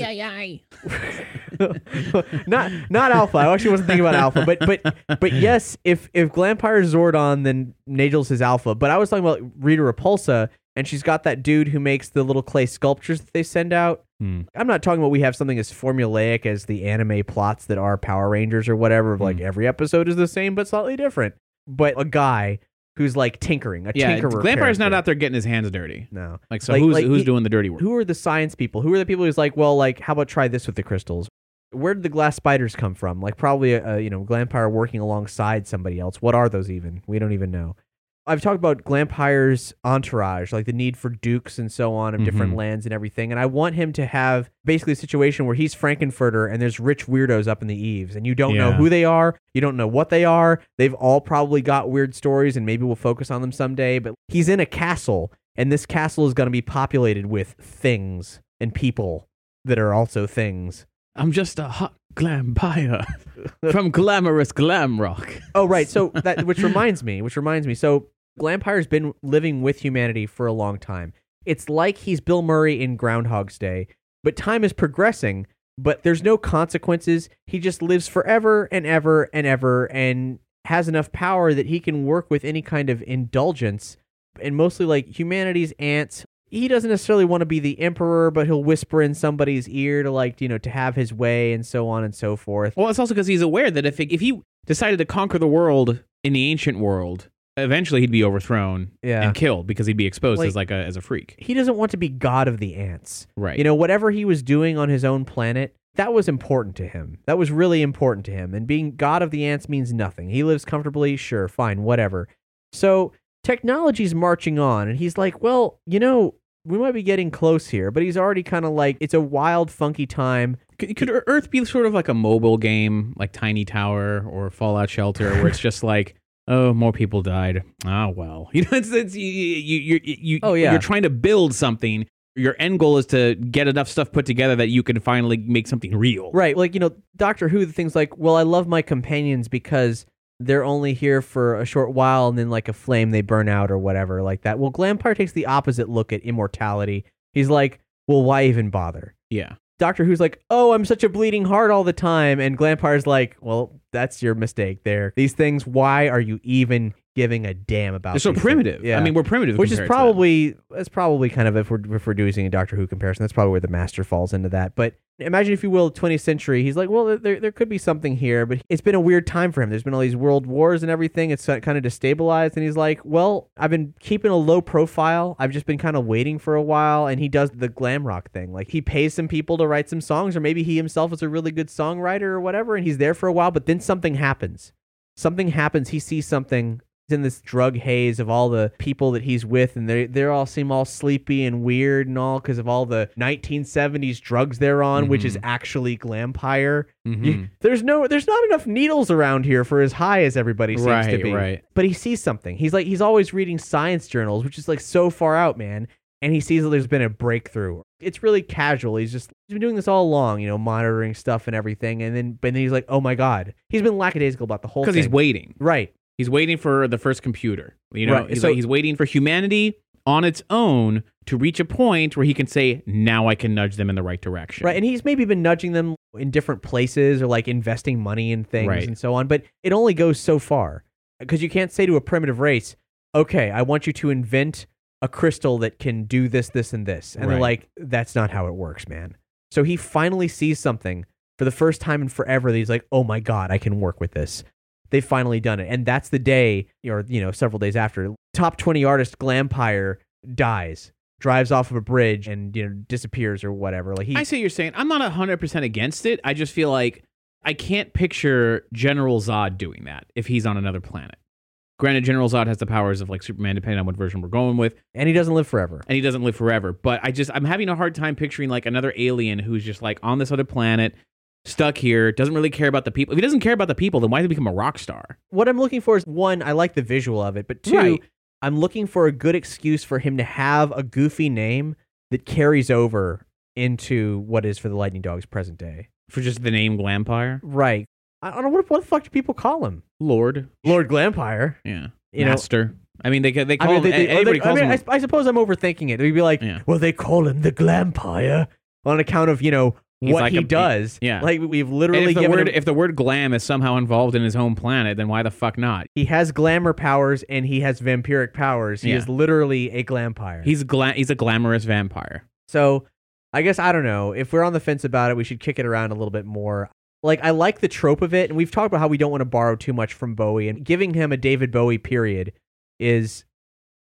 not not Alpha. I actually wasn't thinking about Alpha, but but but yes, if if Glampire is Zordon, then Nagel's is Alpha. But I was talking about Rita Repulsa, and she's got that dude who makes the little clay sculptures that they send out. Hmm. I'm not talking about we have something as formulaic as the anime plots that are Power Rangers or whatever. of Like Hmm. every episode is the same but slightly different. But a guy who's like tinkering, a yeah, tinkerer. Glampire's not out there getting his hands dirty. No. Like, so Like- who's like who's he- doing the dirty work? Who are the science people? Who are the people who's like, well, like, how about try this with the crystals? Where did the glass spiders come from? Like, probably, a, a, you know, Glampire working alongside somebody else. What are those even? We don't even know. I've talked about Glampire's entourage, like the need for dukes and so on of different Mhm. lands and everything. And I want him to have basically a situation where he's Frank-N-Furter and there's rich weirdos up in the eaves, and you don't know who they are, you don't know what they are. They've all probably got weird stories, and maybe we'll focus on them someday. But he's in a castle, and this castle is going to be populated with things and people that are also things. I'm just a hot glampire from glamorous glam rock. Oh, right. So that which reminds me, which reminds me. So Glampire's been living with humanity for a long time. It's like he's Bill Murray in Groundhog's Day, but time is progressing, but there's no consequences. He just lives forever and ever and ever and has enough power that he can work with any kind of indulgence and mostly like humanity's ants. He doesn't necessarily want to be the emperor, but he'll whisper in somebody's ear to like, you know, to have his way and so on and so forth. Well, it's also because he's aware that if if he decided to conquer the world in the ancient world, eventually he'd be overthrown Yeah. and killed because he'd be exposed Like- as like a as a freak. He doesn't want to be god of the ants. Right. You know, whatever he was doing on his own planet, that was important to him. That was really important to him. And being god of the ants means nothing. He lives comfortably, sure, fine, whatever. So technology's marching on, and he's like, well, you know, we might be getting close here, but he's already kind of like, it's a wild, funky time. Could, could Earth be sort of like a mobile game, like Tiny Tower or Fallout Shelter, where it's just like, oh, more people died. Ah, well, you know, it's, it's you, you, you, you, Oh, yeah. you're trying to build something. Your end goal is to get enough stuff put together that you can finally make something real. Right. Like, you know, Doctor Who, the thing's like, well, I love my companions because they're only here for a short while and then, like a flame, they burn out or whatever, like that. Well, Glampire takes the opposite look at immortality. He's like, well, why even bother? Yeah. Doctor Who's like, oh, I'm such a bleeding heart all the time. And Glampire's like, well, that's your mistake there. These things, why are you even giving a damn about They're so these things? primitive. Yeah. I mean, we're primitive. which is compared to them. probably that's probably kind of if we're if we're doing a Doctor Who comparison, that's probably where the Master falls into that. But imagine if you will, 20th century. He's like, well, there there could be something here, but it's been a weird time for him. There's been all these world wars and everything. It's kind of destabilized, and he's like, well, I've been keeping a low profile. I've just been kind of waiting for a while, and he does the glam rock thing. Like he pays some people to write some songs, or maybe he himself is a really good songwriter or whatever, and he's there for a while. But then something happens. Something happens. He sees something in this drug haze of all the people that he's with and they they all seem all sleepy and weird and all because of all the 1970s drugs they're on which is actually glampire. Mhm. You- there's no there's not enough needles around here for as high as everybody seems to be. right. but he sees something. He's like he's always reading science journals which is like so far out man and he sees that there's been a breakthrough. It's really casual. He's just he's been doing this all along you know monitoring stuff and everything and then but then he's like oh my god. He's been lackadaisical about the whole because he's waiting. right He's waiting for the first computer. You know, Right, he's, so- like, he's waiting for humanity on its own to reach a point where he can say, "Now I can nudge them in the right direction." Right. And he's maybe been nudging them in different places or like investing money in things Right. and so on, but it only goes so far. Because you can't say to a primitive race, okay, I want you to invent a crystal that can do this, this, and this. And they're like, that's not how it works, man. So he finally sees something for the first time in forever that he's like, oh my God, I can work with this. They've finally done it. And that's the day, or, you know, several days after, top 20 artist Glampire dies, drives off of a bridge and, you know, disappears or whatever. Like he, I see what you're saying. I'm not 100% against it. I just feel like I can't picture General Zod doing that if he's on another planet. Granted, General Zod has the powers of like Superman, depending on what version we're going with, and he doesn't live forever. and he doesn't live forever. But I just, I'm having a hard time picturing like another alien who's just like on this other planet, stuck here, doesn't really care about the people. If he doesn't care about the people, then why did he become a rock star? What I'm looking for is one, I like the visual of it, but two, Right. I'm looking for a good excuse for him to have a goofy name that carries over into what is for the Lightning Dogs present day. For just the name Glampire? Right. I don't know what what the fuck do people call him? Lord. Lord Glampire. Yeah. You know- Master. I mean, they they I call mean, they, him, they- anybody they- calls I, mean, him. I, I suppose I'm overthinking it. They'd be like, Yeah. well, they call him the Glampire on account of you know He's what like he a- does. yeah. like we've And literally if the given word him, if the word glam is somehow involved in his home planet, then why the fuck not? he has glamour powers and he has vampiric powers. He Yeah. is literally a glampire. He's gla- he's a glamorous vampire. So I guess I don't know. If we're on the fence about it, we should kick it around a little bit more. Like I like the trope of it, and we've talked about how we don't want to borrow too much from Bowie, and giving him a David Bowie period is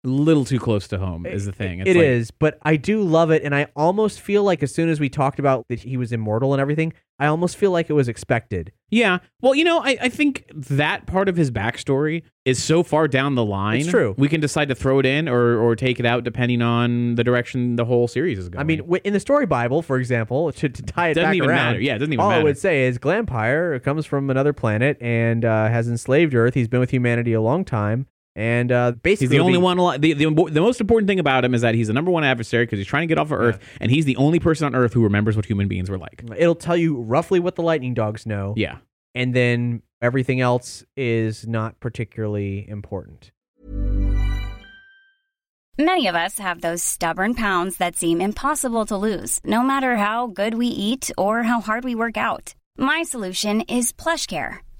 little too close to home is the thing. It's It like- is, but I do love it, and I almost feel like as soon as we talked about that he was immortal and everything, I almost feel like it was expected. Yeah. Well, you know, I, I think that part of his backstory is so far down the line. It's true. We can decide to throw it in or, or take it out depending on the direction the whole series is going. I mean, in the story Bible, for example, to, to tie it doesn't back even around, matter. Yeah, it doesn't even matter. all matter. I would say is Glampire comes from another planet and uh, has enslaved Earth. He's been with humanity a long time, and uh, basically He's the only the- one. Alive. The, the the most important thing about him is that he's the number one adversary because he's trying to get off of Earth, and he's the only person on Earth who remembers what human beings were like. It'll tell you roughly what the lightning dogs know, Yeah. and then everything else is not particularly important. Many of us have those stubborn pounds that seem impossible to lose, no matter how good we eat or how hard we work out. My solution is PlushCare.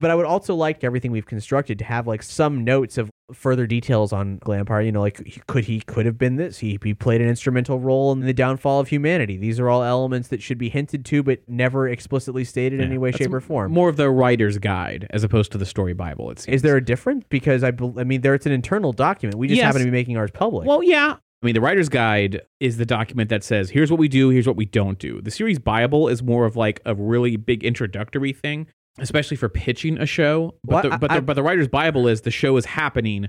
But I would also like everything we've constructed to have like some notes of further details on Glampire. You know, like he- could he could have been this? He, he played an instrumental role in the downfall of humanity. These are all elements that should be hinted to, but never explicitly stated in any way, shape, or form. More of the writer's guide as opposed to the story Bible. It seems. Is there a difference? Because I, bel- I mean, there it's an internal document. We just Yes. happen to be making ours public. Well, yeah. I mean, the writer's guide is the document that says, here's what we do, here's what we don't do. The series Bible is more of like a really big introductory thing, especially for pitching a show. But, Well, the, but, I- the, but the writer's Bible is the show is happening.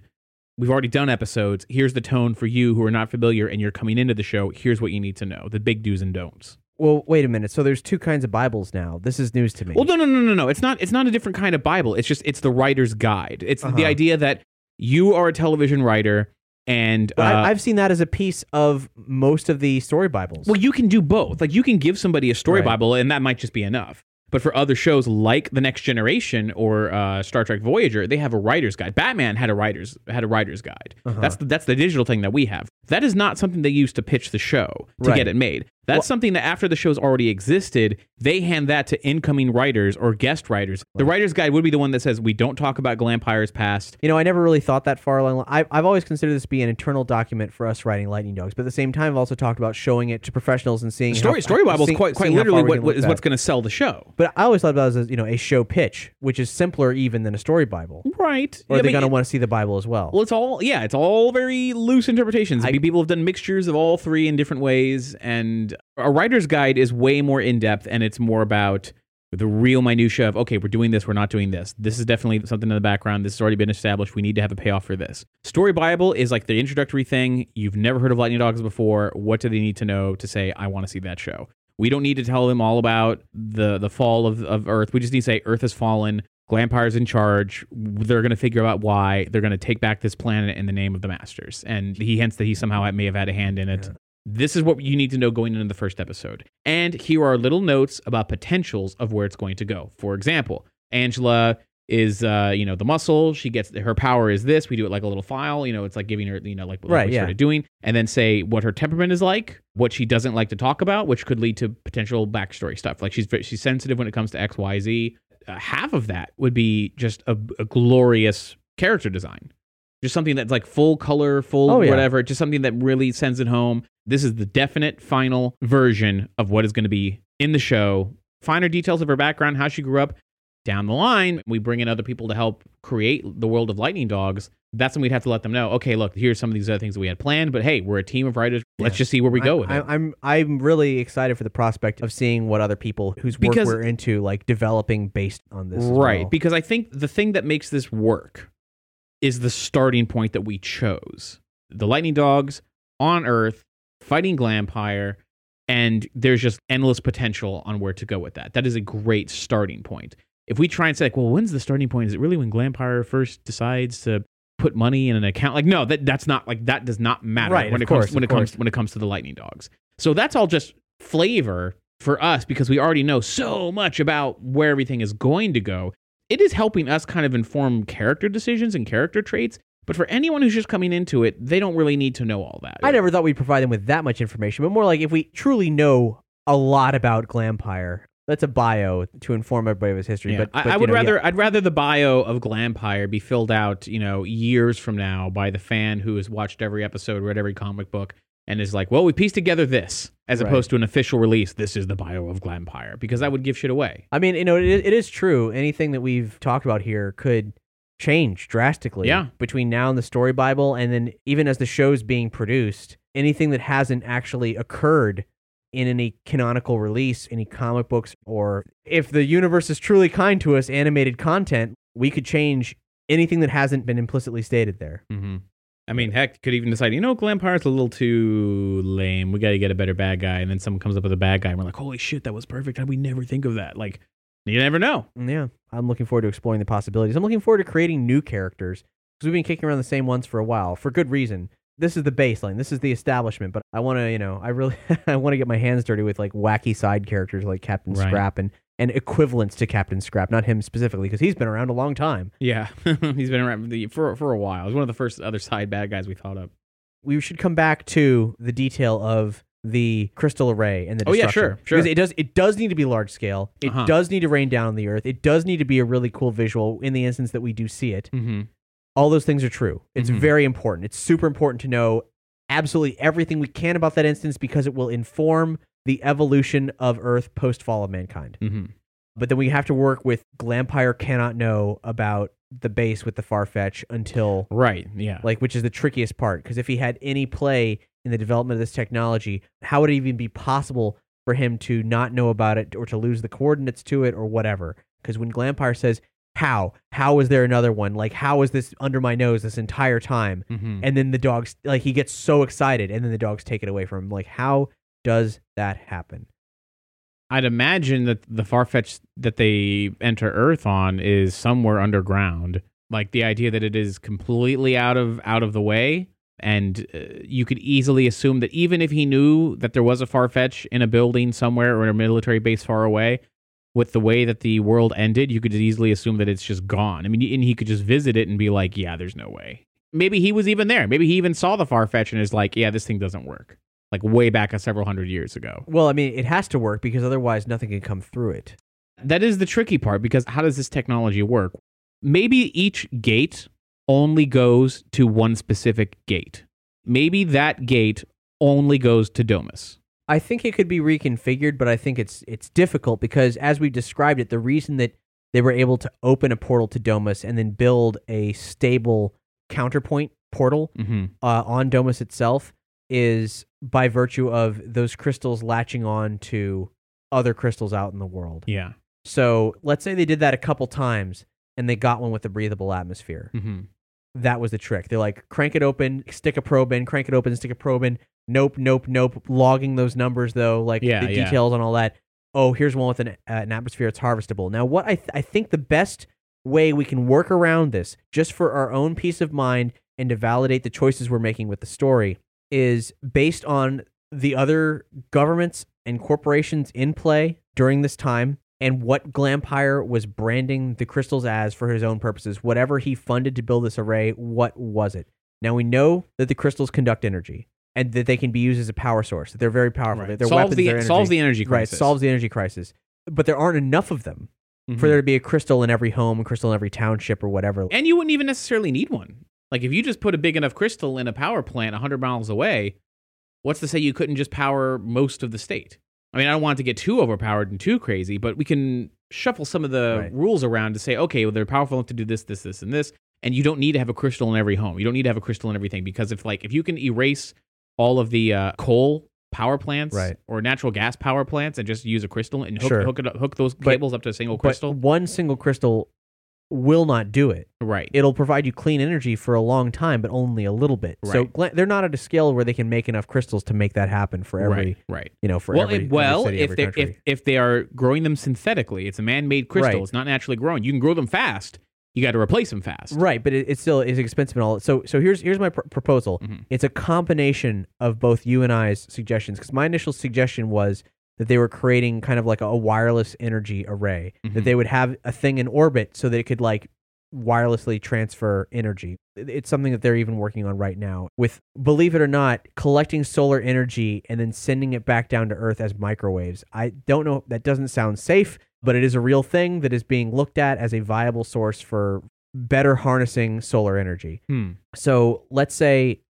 We've already done episodes. Here's the tone for you who are not familiar and you're coming into the show. Here's what you need to know the big do's and don'ts. well, wait a minute. So there's two kinds of Bibles now. This is news to me. Well, no, no, no, no, no. It's not. It's not a different kind of Bible. It's just it's the writer's guide. It's the Uh-huh. idea that you are a television writer, and uh, I, I've seen that as a piece of most of the story Bibles. well, you can do both. Like you can give somebody a story Right. Bible, and that might just be enough. But for other shows like The Next Generation or uh, Star Trek Voyager, they have a writer's guide. Batman had a writer's had a writer's guide. Uh-huh. That's the, that's the digital thing that we have. That is not something they use to pitch the show to Right. get it made. That's Well- something that after the show's already existed, they hand that to incoming writers or guest writers. The writer's guide would be the one that says we don't talk about Glampire's past. You know, I never really thought that far along. I've, I've always considered this to be an internal document for us writing Lightning Dogs, but at the same time, I've also talked about showing it to professionals and seeing Story how, Story Bible is quite quite literally what, what is what's going to sell the show. But I always thought about it as you know a show pitch, which is simpler even than a story Bible. Right. Or Yeah, are they going to want to see the Bible as well? Well, it's all yeah, it's all very loose interpretations. I- People have done mixtures of all three in different ways, and a writer's guide is way more in depth, and it's more about the real minutia of okay, we're doing this, we're not doing this. This is definitely something in the background. This has already been established. We need to have a payoff for this. Story Bible is like the introductory thing. You've never heard of Lightning Dogs before. What do they need to know to say I want to see that show? We don't need to tell them all about the the fall of, of Earth. We just need to say Earth has fallen. Glampire's in charge. They're going to figure out why. They're going to take back this planet in the name of the Masters. And he hints that he somehow may have had a hand in it. This is what you need to know going into the first episode. And here are little notes about potentials of where it's going to go. For example, Angela is uh you know the muscle she gets her power is this we do it like a little file you know it's like giving her you know like what Right, we yeah. started doing and then say what her temperament is like what she doesn't like to talk about which could lead to potential backstory stuff like she's she's sensitive when it comes to x y z uh, half of that would be just a, a glorious character design just something that's like full color full Oh, yeah. whatever just something that really sends it home this is the definite final version of what is going to be in the show finer details of her background how she grew up down the line, we bring in other people to help create the world of Lightning Dogs. That's when we'd have to let them know, okay, look, here's some of these other things that we had planned, but hey, we're a team of writers. Let's just see where we go with I, it. I, I'm I'm really excited for the prospect of seeing what other people whose work Because- we're into like developing based on this. right. well. Because I think the thing that makes this work is the starting point that we chose. The Lightning Dogs on Earth fighting Glampire, and there's just endless potential on where to go with that. That is a great starting point. If we try and say, like, well, when's the starting point? Is it really when Glampire first decides to put money in an account? Like, no, that that's not like that does not matter Right, when of it comes course, when of it comes course. when it comes to the Lightning Dogs. So that's all just flavor for us because we already know so much about where everything is going to go. It is helping us kind of inform character decisions and character traits. But for anyone who's just coming into it, they don't really need to know all that. I never thought we'd provide them with that much information, but more like if we truly know a lot about Glampire, that's a bio to inform everybody of his history. Yeah. But, I, but, I would know, yeah. rather I'd rather the bio of Glampire be filled out, you know, years from now by the fan who has watched every episode, read every comic book, and is like, well, we pieced together this, as Right. opposed to an official release. This is the bio of Glampire because that would give shit away. I mean, you know, it, it is true. Anything that we've talked about here could change drastically. Yeah. Between now and the story Bible, and then even as the show's being produced, anything that hasn't actually occurred in any canonical release, any comic books, or if the universe is truly kind to us, animated content, we could change anything that hasn't been implicitly stated there. Mm-hmm. I mean, heck, could even decide, you know, Glampire's a little too lame. We got to get a better bad guy, and then someone comes up with a bad guy, and we're like, holy shit, that was perfect. How we never think of that? Like, you never know. Mm, yeah, I'm looking forward to exploring the possibilities. I'm looking forward to creating new characters because we've been kicking around the same ones for a while for good reason. This is the baseline. This is the establishment. But I want to, you know, I really, I want to get my hands dirty with like wacky side characters like Captain Right. Scrap and and equivalents to Captain Scrap. Not him specifically because he's been around a long time. Yeah, he's been around the, for for a while. He's one of the first other side bad guys we thought of. We should come back to the detail of the crystal array and the Oh, yeah, sure, sure. Because it does it does need to be large scale. It Uh-huh. does need to rain down on the earth. It does need to be a really cool visual in the instance that we do see it. Mm-hmm. all those things are true. It's Mhm. very important. It's super important to know absolutely everything we can about that instance because it will inform the evolution of Earth post fall of mankind. Mm-hmm. But then we have to work with Glampire cannot know about the base with the Farfetch until Right. Yeah. like which is the trickiest part because if he had any play in the development of this technology, how would it even be possible for him to not know about it or to lose the coordinates to it or whatever? Because when Glampire says, "How? How is there another one? Like how is this under my nose this entire time?" mm-hmm. And then the dogs like he gets so excited and then the dogs take it away from him. Like how does that happen? I'd imagine that the Farfetch that they enter Earth on is somewhere underground. Like the idea that it is completely out of out of the way, and uh, you could easily assume that even if he knew that there was a Farfetch in a building somewhere or in a military base far away, with the way that the world ended, you could easily assume that it's just gone. I mean, and he could just visit it and be like, "Yeah, there's no way." Maybe he was even there. Maybe he even saw the Farfetch and is like, "Yeah, this thing doesn't work." Like way back a several hundred years ago. Well, I mean, it has to work because otherwise nothing can come through it. That is the tricky part because how does this technology work? Maybe each gate only goes to one specific gate. Maybe that gate only goes to Domus. I think it could be reconfigured, but I think it's it's difficult because as we described it, the reason that they were able to open a portal to Domus and then build a stable counterpoint portal Mm-hmm. uh, on Domus itself is by virtue of those crystals latching on to other crystals out in the world. Yeah. So let's say they did that a couple times and they got one with a breathable atmosphere. Mm-hmm. That was the trick. They're like, crank it open, stick a probe in, crank it open, stick a probe in. Nope, nope, nope. Logging those numbers though, like Yeah, the yeah. details on all that. Oh, here's one with an, uh, an atmosphere. It's harvestable. Now, what I th- I think the best way we can work around this, just for our own peace of mind and to validate the choices we're making with the story, is based on the other governments and corporations in play during this time and what Glampire was branding the crystals as for his own purposes. Whatever he funded to build this array, what was it? Now we know that the crystals conduct energy and that they can be used as a power source. That they're very powerful. Right. That They're Solves weapons. the- energy. solves the energy Right. crisis. Solves the energy crisis. But there aren't enough of them for mm-hmm. there to be a crystal in every home, a crystal in every township, or whatever. And you wouldn't even necessarily need one. Like if you just put a big enough crystal in a power plant 100 miles away, what's to say you couldn't just power most of the state? I mean, I don't want it to get too overpowered and too crazy, but we can shuffle some of the Right. rules around to say, okay, well, they're powerful enough to do this, this, this, and this. And you don't need to have a crystal in every home. You don't need to have a crystal in everything because if like if you can erase all of the uh, coal power plants Right. or natural gas power plants and just use a crystal and hook, Sure. hook it up, hook those But- cables up to a single But crystal, one single crystal will not do it. right? It'll provide you clean energy for a long time, but only a little bit. So Right. gla- they're not at a scale where they can make enough crystals to make that happen for every, right, right. you know, for well, every, it- well, every city, if they country. if if they are growing them synthetically, it's a man-made crystal. Right. It's not naturally grown. You can grow them fast. You got to replace them fast. Right, but it, it still is expensive and all. So, so here's here's my pr- proposal. Mhm. It's a combination of both you and I's suggestions. Because my initial suggestion was that they were creating kind of like a, wireless energy array. Mhm. That they would have a thing in orbit so that it could like wirelessly transfer energy. It's something that they're even working on right now. With believe it or not, collecting solar energy and then sending it back down to Earth as microwaves. I don't know. That doesn't sound safe, but it is a real thing that is being looked at as a viable source for better harnessing solar energy. Hmm. So let's say,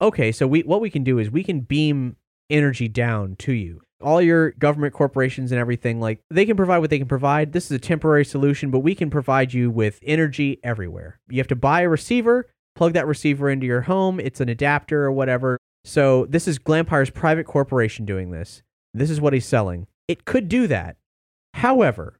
okay, so we what we can do is we can beam energy down to you. All your government corporations and everything, like they can provide what they can provide. This is a temporary solution, but we can provide you with energy everywhere. You have to buy a receiver, plug that receiver into your home. It's an adapter or whatever. So this is Glampire's private corporation doing this. This is what he's selling. It could do that. However,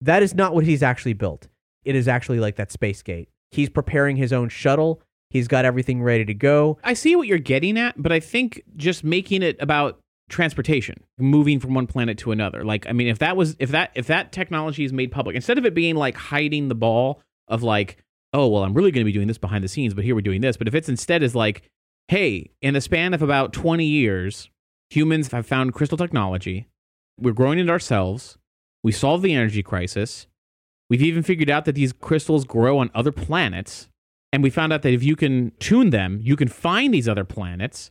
that is not what he's actually built. It is actually like that space gate. He's preparing his own shuttle. He's got everything ready to go. I see what you're getting at, but I think just making it about transportation, moving from one planet to another. Like, I mean, if that was if that if that technology is made public, instead of it being like hiding the ball of like, oh well, I'm really going to be doing this behind the scenes, but here we're doing this. But if it's instead is like, hey, in the span of about 20 years, humans have found crystal technology. We're growing it ourselves. We solved the energy crisis. We've even figured out that these crystals grow on other planets. And we found out that if you can tune them, you can find these other planets.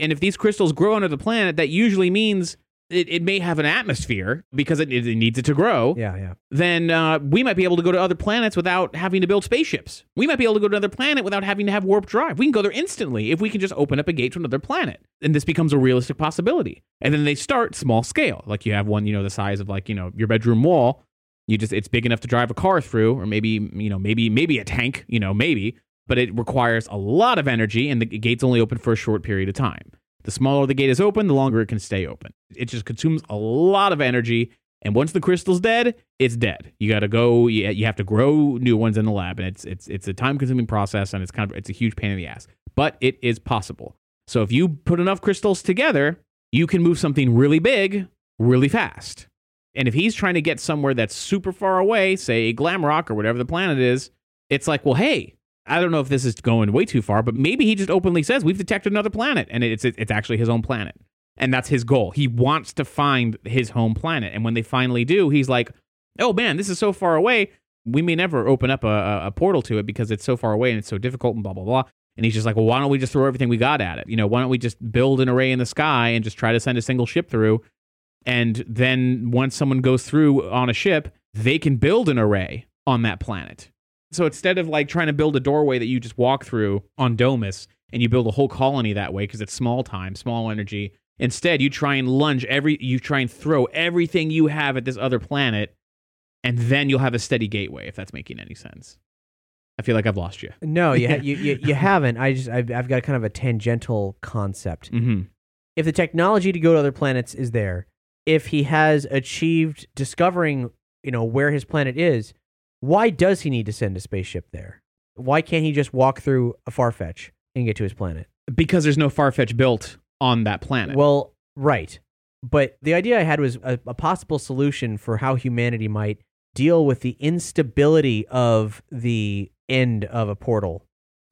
And if these crystals grow under the planet, that usually means it, it may have an atmosphere because it, it needs it to grow. Yeah, yeah. Then uh, we might be able to go to other planets without having to build spaceships. We might be able to go to another planet without having to have warp drive. We can go there instantly if we can just open up a gate to another planet. And this becomes a realistic possibility. And then they start small scale. Like you have one, you know, the size of like, you know, your bedroom wall. You just it's big enough to drive a car through, or maybe, you know, maybe maybe a tank, you know, maybe. But it requires a lot of energy, and the gate's only open for a short period of time. The smaller the gate is open, the longer it can stay open. It just consumes a lot of energy, and once the crystal's dead, it's dead. You got to go. You, have to grow new ones in the lab, and it's it's it's a time consuming process, and it's kind of it's a huge pain in the ass. But it is possible. So if you put enough crystals together, you can move something really big, really fast. And if he's trying to get somewhere that's super far away, say Glamrock or whatever the planet is, it's like, well, hey, I don't know if this is going way too far, but maybe he just openly says we've detected another planet, and it's it's actually his own planet, and that's his goal. He wants to find his home planet, and when they finally do, he's like, "Oh man, this is so far away. We may never open up a, a, portal to it because it's so far away and it's so difficult and blah blah blah." And he's just like, "Well, why don't we just throw everything we got at it? You know, why don't we just build an array in the sky and just try to send a single ship through?" And then once someone goes through on a ship, they can build an array on that planet. So instead of like trying to build a doorway that you just walk through on Domus and you build a whole colony that way because it's small time, small energy, instead you try and lunge every you try and throw everything you have at this other planet and then you'll have a steady gateway if that's making any sense. I feel like I've lost you. No, you, ha- you, you you haven't. I just I've, I've got kind of a tangential concept. Mhm. If the technology to go to other planets is there, if he has achieved discovering, you know, where his planet is, why does he need to send a spaceship there? Why can't he just walk through a Farfetch and get to his planet? Because there's no Farfetch built on that planet. Well, right. But the idea I had was a, a possible solution for how humanity might deal with the instability of the end of a portal.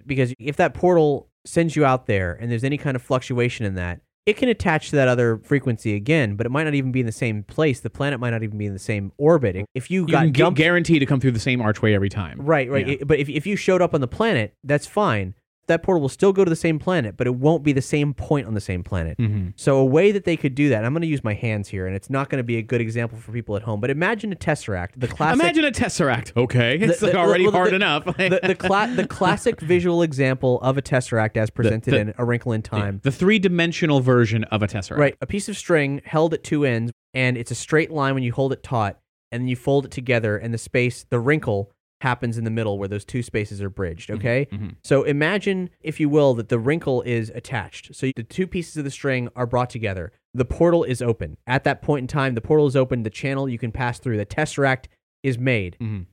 Because if that portal sends you out there and there's any kind of fluctuation in that, it can attach to that other frequency again, but it might not even be in the same place. The planet might not even be in the same orbit. If you, You got can dumped, guarantee to come through the same archway every time. right, right. Yeah. It- but if if you showed up on the planet, that's fine. That portal will still go to the same planet, but it won't be the same point on the same planet. Mm-hmm. So a way that they could do that, I'm going to use my hands here, and it's not going to be a good example for people at home. But imagine a tesseract, the classic. Imagine a tesseract. Okay, it's the- already well, the- hard the- enough. the the, cla- the classic visual example of a tesseract as presented in A Wrinkle in Time. the three-dimensional version of a tesseract. Right, a piece of string held at two ends, and it's a straight line when you hold it taut, and then you fold it together, and the space, the wrinkle, happens in the middle where those two spaces are bridged. Okay, mhm. so imagine, if you will, that the wrinkle is attached. So the two pieces of the string are brought together. The portal is open. At that point in time, the portal is open. The channel you can pass through, the tesseract is made. Mhm.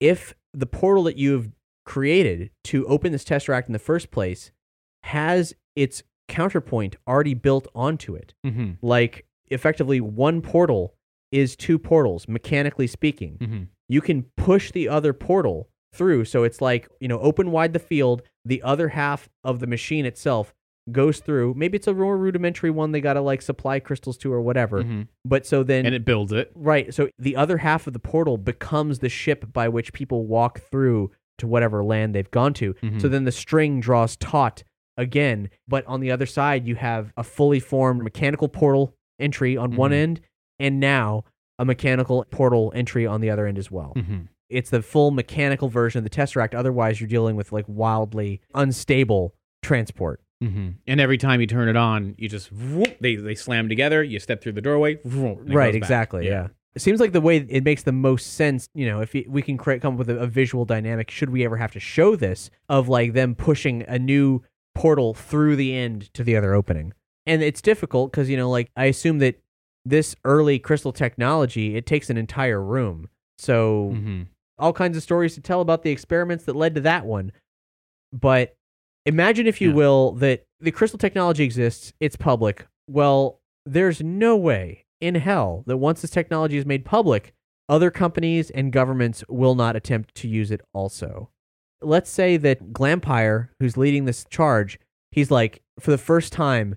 If the portal that you've created to open this tesseract in the first place has its counterpoint already built onto it, Mhm. like effectively one portal is two portals, mechanically speaking. You can push the other portal through. So it's like, you know, open wide the field, the other half of the machine itself goes through. Maybe it's a more rudimentary one they got to like supply crystals to or whatever. Mhm. But so then And it builds it. Right. So the other half of the portal becomes the ship by which people walk through to whatever land they've gone to. Mhm. So then the string draws taut again. But on the other side, you have a fully formed mechanical portal entry on one Mhm. end, and now a mechanical portal entry on the other end as well. Mhm. It's the full mechanical version of the Tesseract. Otherwise, you're dealing with like wildly unstable transport. hmm And every time you turn it on, you just whoop, they they slam together. You step through the doorway. whoop, right exactly yeah. it seems like the way it makes the most sense you know if we can create come up with a, a visual dynamic should we ever have to show this of like them pushing a new portal through the end to the other opening and it's difficult because you know like i assume that this early crystal technology it takes an entire room so Mhm. all kinds of stories to tell about the experiments that led to that one. But imagine, if you Yeah. will, that the crystal technology exists, it's public. Well, there's no way in hell that once this technology is made public, other companies and governments will not attempt to use it also. Let's say that Glampire, who's leading this charge, he's like, for the first time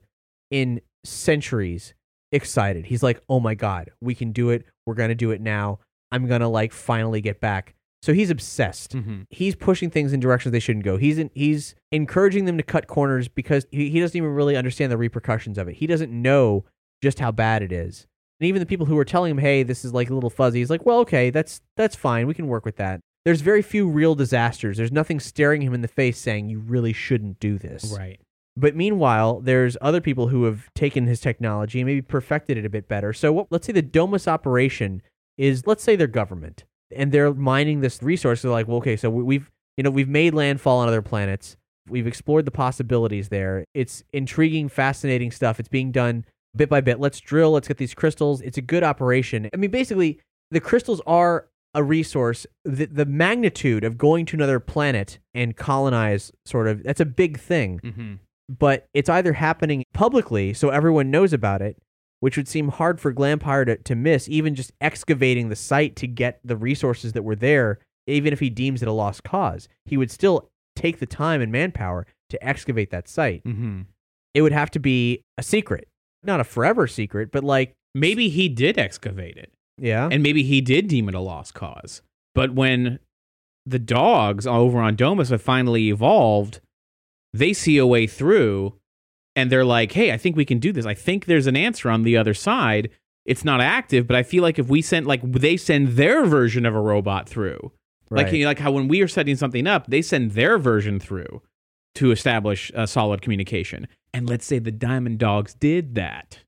in centuries, excited. He's like, oh my God, we can do it. We're going to do it now. I'm going to like finally get back. So he's obsessed. Mhm. He's pushing things in directions they shouldn't go. He's in, he's encouraging them to cut corners because he, he doesn't even really understand the repercussions of it. He doesn't know just how bad it is. And even the people who are telling him, "Hey, this is like a little fuzzy," he's like, "Well, okay, that's that's fine. We can work with that." There's very few real disasters. There's nothing staring him in the face saying you really shouldn't do this. Right. But meanwhile, there's other people who have taken his technology and maybe perfected it a bit better. So what, let's say the Domus operation is, let's say their government, and they're mining this resource. They're like, well, okay, so we- we've you know we've made landfall on other planets. We've explored the possibilities there. It's intriguing, fascinating stuff. It's being done bit by bit. Let's drill. Let's get these crystals. It's a good operation. I mean, basically, the crystals are a resource. The, the magnitude of going to another planet and colonize, sort of, that's a big thing hmm but it's either happening publicly so everyone knows about it, which would seem hard for Glampire to, to miss, even just excavating the site to get the resources that were there, even if he deems it a lost cause. He would still take the time and manpower to excavate that site. hmm It would have to be a secret. Not a forever secret, but like, Maybe he did excavate it, yeah. and maybe he did deem it a lost cause. But when the dogs over on Domus have finally evolved, they see a way through, and they're like, "Hey, I think we can do this. I think there's an answer on the other side. It's not active, but I feel like if we sent, like they send their version of a robot through, like you know, like how when we are setting something up, they send their version through to establish a solid communication. And let's say the Diamond Dogs did that.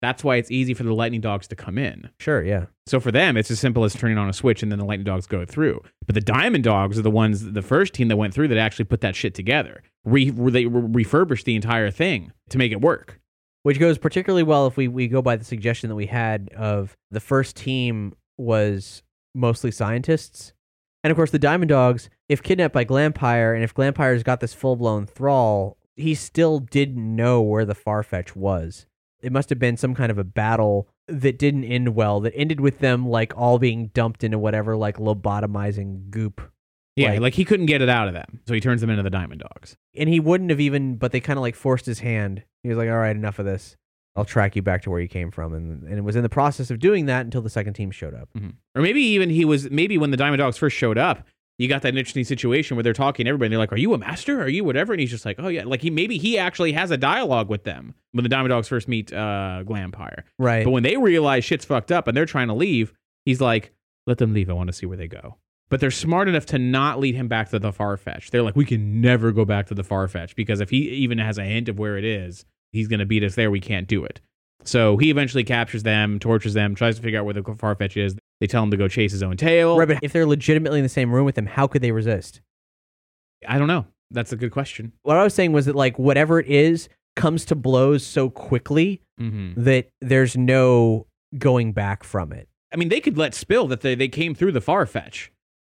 That's why it's easy for the Lightning Dogs to come in. sure, yeah. So for them, it's as simple as turning on a switch and then the Lightning Dogs go through. But the Diamond Dogs are the ones, the first team that went through that actually put that shit together. Re, they re- refurbished the entire thing to make it work. which goes particularly well if we, we go by the suggestion that we had of the first team was mostly scientists. And of course, the Diamond Dogs, if kidnapped by Glampire, and if Glampire's got this full blown thrall, he still didn't know where the Farfetch was. It must have been some kind of a battle that didn't end well, that ended with them like all being dumped into whatever like lobotomizing goop Yeah, Like- like, he couldn't get it out of them, so he turns them into the Diamond Dogs. and he wouldn't have even, but they kind of like forced his hand. He was like, "All right, enough of this. I'll track you back to where you came from." And and it was in the process of doing that until the second team showed up. Or maybe even he was maybe when the Diamond Dogs first showed up, you got that interesting situation where they're talking to everybody. And they're like, "Are you a master? Are you whatever?" And he's just like, "Oh yeah." Like he maybe he actually has a dialogue with them when the Diamond Dogs first meet uh, Glampire. Right. But when they realize shit's fucked up and they're trying to leave, he's like, "Let them leave. I want to see where they go." But they're smart enough to not lead him back to the Farfetch. They're like, "We can never go back to the Farfetch because if he even has a hint of where it is, he's going to beat us there. We can't do it." So he eventually captures them, tortures them, tries to figure out where the Farfetch is. They tell him to go chase his own tail. right, but if they're legitimately in the same room with him, how could they resist? I don't know. That's a good question. What I was saying was that like whatever it is comes to blows so quickly Mm-hmm. that there's no going back from it. I mean, they could let spill that they, they came through the Farfetch.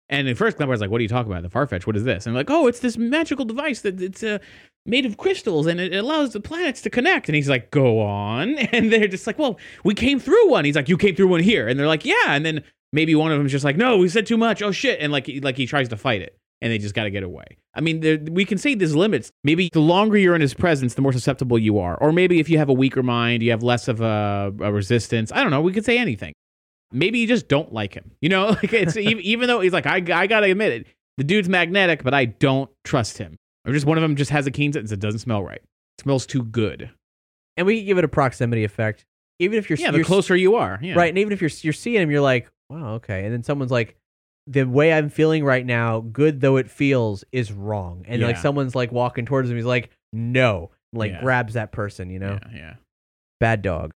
And at first, Glampire's like, what are you talking about? The Farfetch? What is this? And they're like, oh, it's this magical device that it's uh, made of crystals and it allows the planets to connect. And he's like, go on. And they're just like, well, we came through one. He's like, you came through one here. And they're like, yeah. And then maybe one of them's just like, no, we said too much. Oh, shit. And like, like he tries to fight it. And they just got to get away. I mean, we can say there's limits. Maybe the longer you're in his presence, the more susceptible you are. Or maybe if you have a weaker mind, you have less of a, a resistance. I don't know. We could say anything maybe you just don't like him. You know, like it's even, even though he's like, I, I gotta admit it, the dude's magnetic, but I don't trust him. Or just one of them just has a keen sense. It doesn't smell right. It smells too good. And we can give it a proximity effect. Even if you're Yeah, the you're- closer you are. Yeah. right, and even if you're you're seeing him, you're like, wow, okay. And then someone's like, the way I'm feeling right now, good though it feels, is wrong. And like someone's like walking towards him, he's like, no, like Yeah. grabs that person, you know. Yeah, yeah. Bad dog.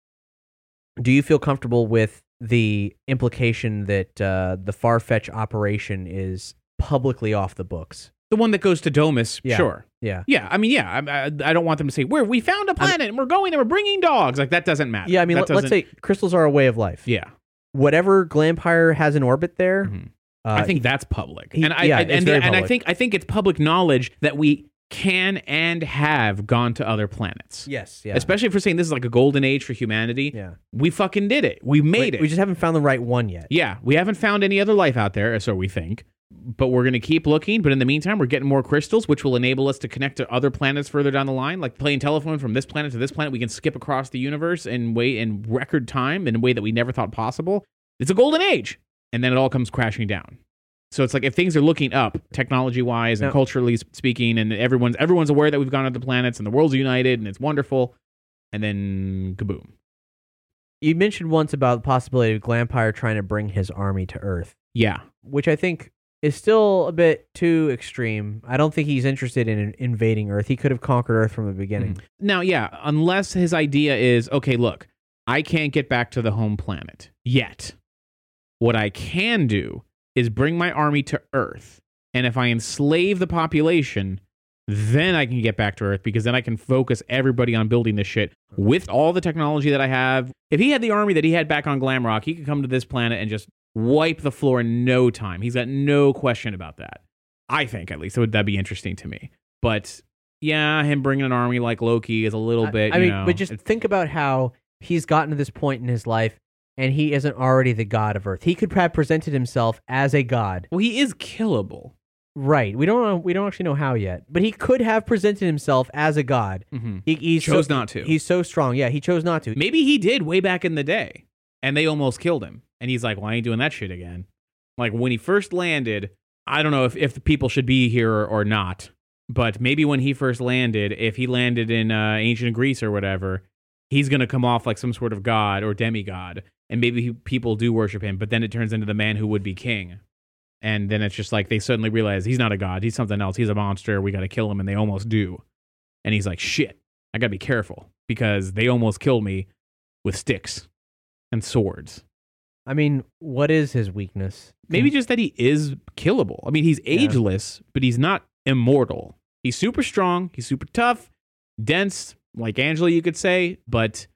Do you feel comfortable with the implication that uh, the Farfetch operation is publicly off the books? The one that goes to Domus, Yeah. sure. Yeah. Yeah, I mean, yeah, I, I, I don't want them to say, "Where we found a planet and we're going and we're bringing dogs." Like that doesn't matter. Yeah, I mean, That let, us say crystals are a way of life. yeah. Whatever Glampire has in orbit there, Mhm. uh, I think that's public, he- and I yeah, it's and, and I think I think it's public knowledge that we can and have gone to other planets. yes, yeah, Especially if we're saying this is like a golden age for humanity. yeah. We fucking did it. We made we, it. we just haven't found the right one yet. yeah, we haven't found any other life out there, so we think. But we're going to keep looking. But in the meantime, we're getting more crystals, which will enable us to connect to other planets further down the line. Like playing telephone from this planet to this planet, we can skip across the universe in way in record time in a way that we never thought possible. It's a golden age, and then it all comes crashing down. So it's like if things are looking up, technology wise and culturally speaking, and everyone's everyone's aware that we've gone to the planets and the world's united and it's wonderful, and then kaboom. You mentioned once about the possibility of Glampire trying to bring his army to Earth, Yeah, which I think is still a bit too extreme. I don't think he's interested in invading Earth. He could have conquered Earth from the beginning. Mm-hmm. Now, yeah, unless his idea is okay, look, I can't get back to the home planet yet. What I can do is bring my army to Earth. And if I enslave the population, then I can get back to Earth because then I can focus everybody on building this shit with all the technology that I have. If he had the army that he had back on Glamrock, he could come to this planet and just wipe the floor in no time. He's got no question about that. I think, at least, it would that'd be interesting to me. But yeah, him bringing an army like Loki is a little I- bit. I, you mean, know, but just think about how he's gotten to this point in his life, and he isn't already the god of Earth. He could have presented himself as a god. well, he is killable. Right. We don't know. We don't actually know how yet, but he could have presented himself as a god. Mhm. He he's Chose so, not to. He's so strong. Yeah, he chose not to. Maybe he did way back in the day, and they almost killed him. And he's like, "Well, I ain't doing that shit again." Like when he first landed, I don't know if if the people should be here or, or not, but maybe when he first landed, if he landed in uh, ancient Greece or whatever, he's gonna come off like some sort of god or demigod, and maybe he, people do worship him. But then it turns into the man who would be king. And then it's just like they suddenly realize he's not a god, he's something else, he's a monster, we gotta kill him, and they almost do. And he's like, shit, I gotta be careful because they almost killed me with sticks and swords. I mean, what is his weakness? Maybe just that he is killable. I mean, he's ageless, but he's not immortal. He's super strong, he's super tough, dense, like Angela, you could say, but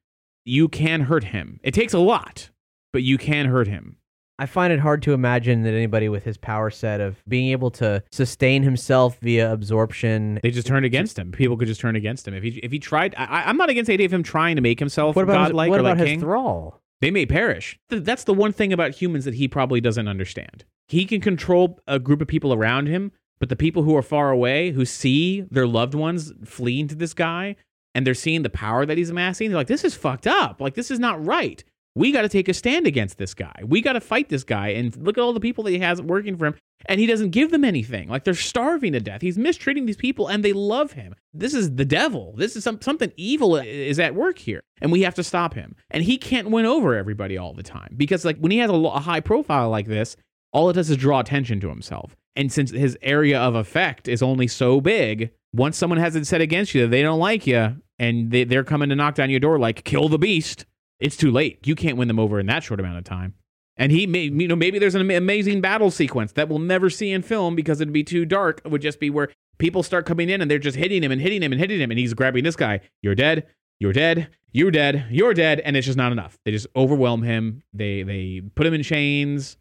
you can hurt him. It takes a lot, but you can hurt him. I find it hard to imagine that anybody with his power set of being able to sustain himself via absorption. They just turned against him. People could just turn against him if he if he tried. I, I'm not against the idea of him trying to make himself What about his, godlike what or about like his king. thrall? they may perish. That's the one thing about humans that he probably doesn't understand. he can control a group of people around him, but the people who are far away who see their loved ones fleeing to this guy and they're seeing the power that he's amassing, they're like, this is fucked up. Like, this is not right. We got to take a stand against this guy. We got to fight this guy. And look at all the people that he has working for him. And he doesn't give them anything. Like, they're starving to death. He's mistreating these people and they love him. This is the devil. This is some, something evil is at work here. And we have to stop him. And he can't win over everybody all the time because, like, when he has a, a high profile like this, all it does is draw attention to himself. And since his area of effect is only so big, once someone has it set against you that they don't like you and they, they're coming to knock down your door like kill the beast, it's too late. You can't win them over in that short amount of time. And he may, you know, maybe there's an amazing battle sequence that we'll never see in film because it'd be too dark. It would just be where people start coming in and they're just hitting him and hitting him and hitting him, and he's grabbing this guy. You're dead. You're dead. You're dead. You're dead. And it's just not enough. They just overwhelm him. They they put him in chains.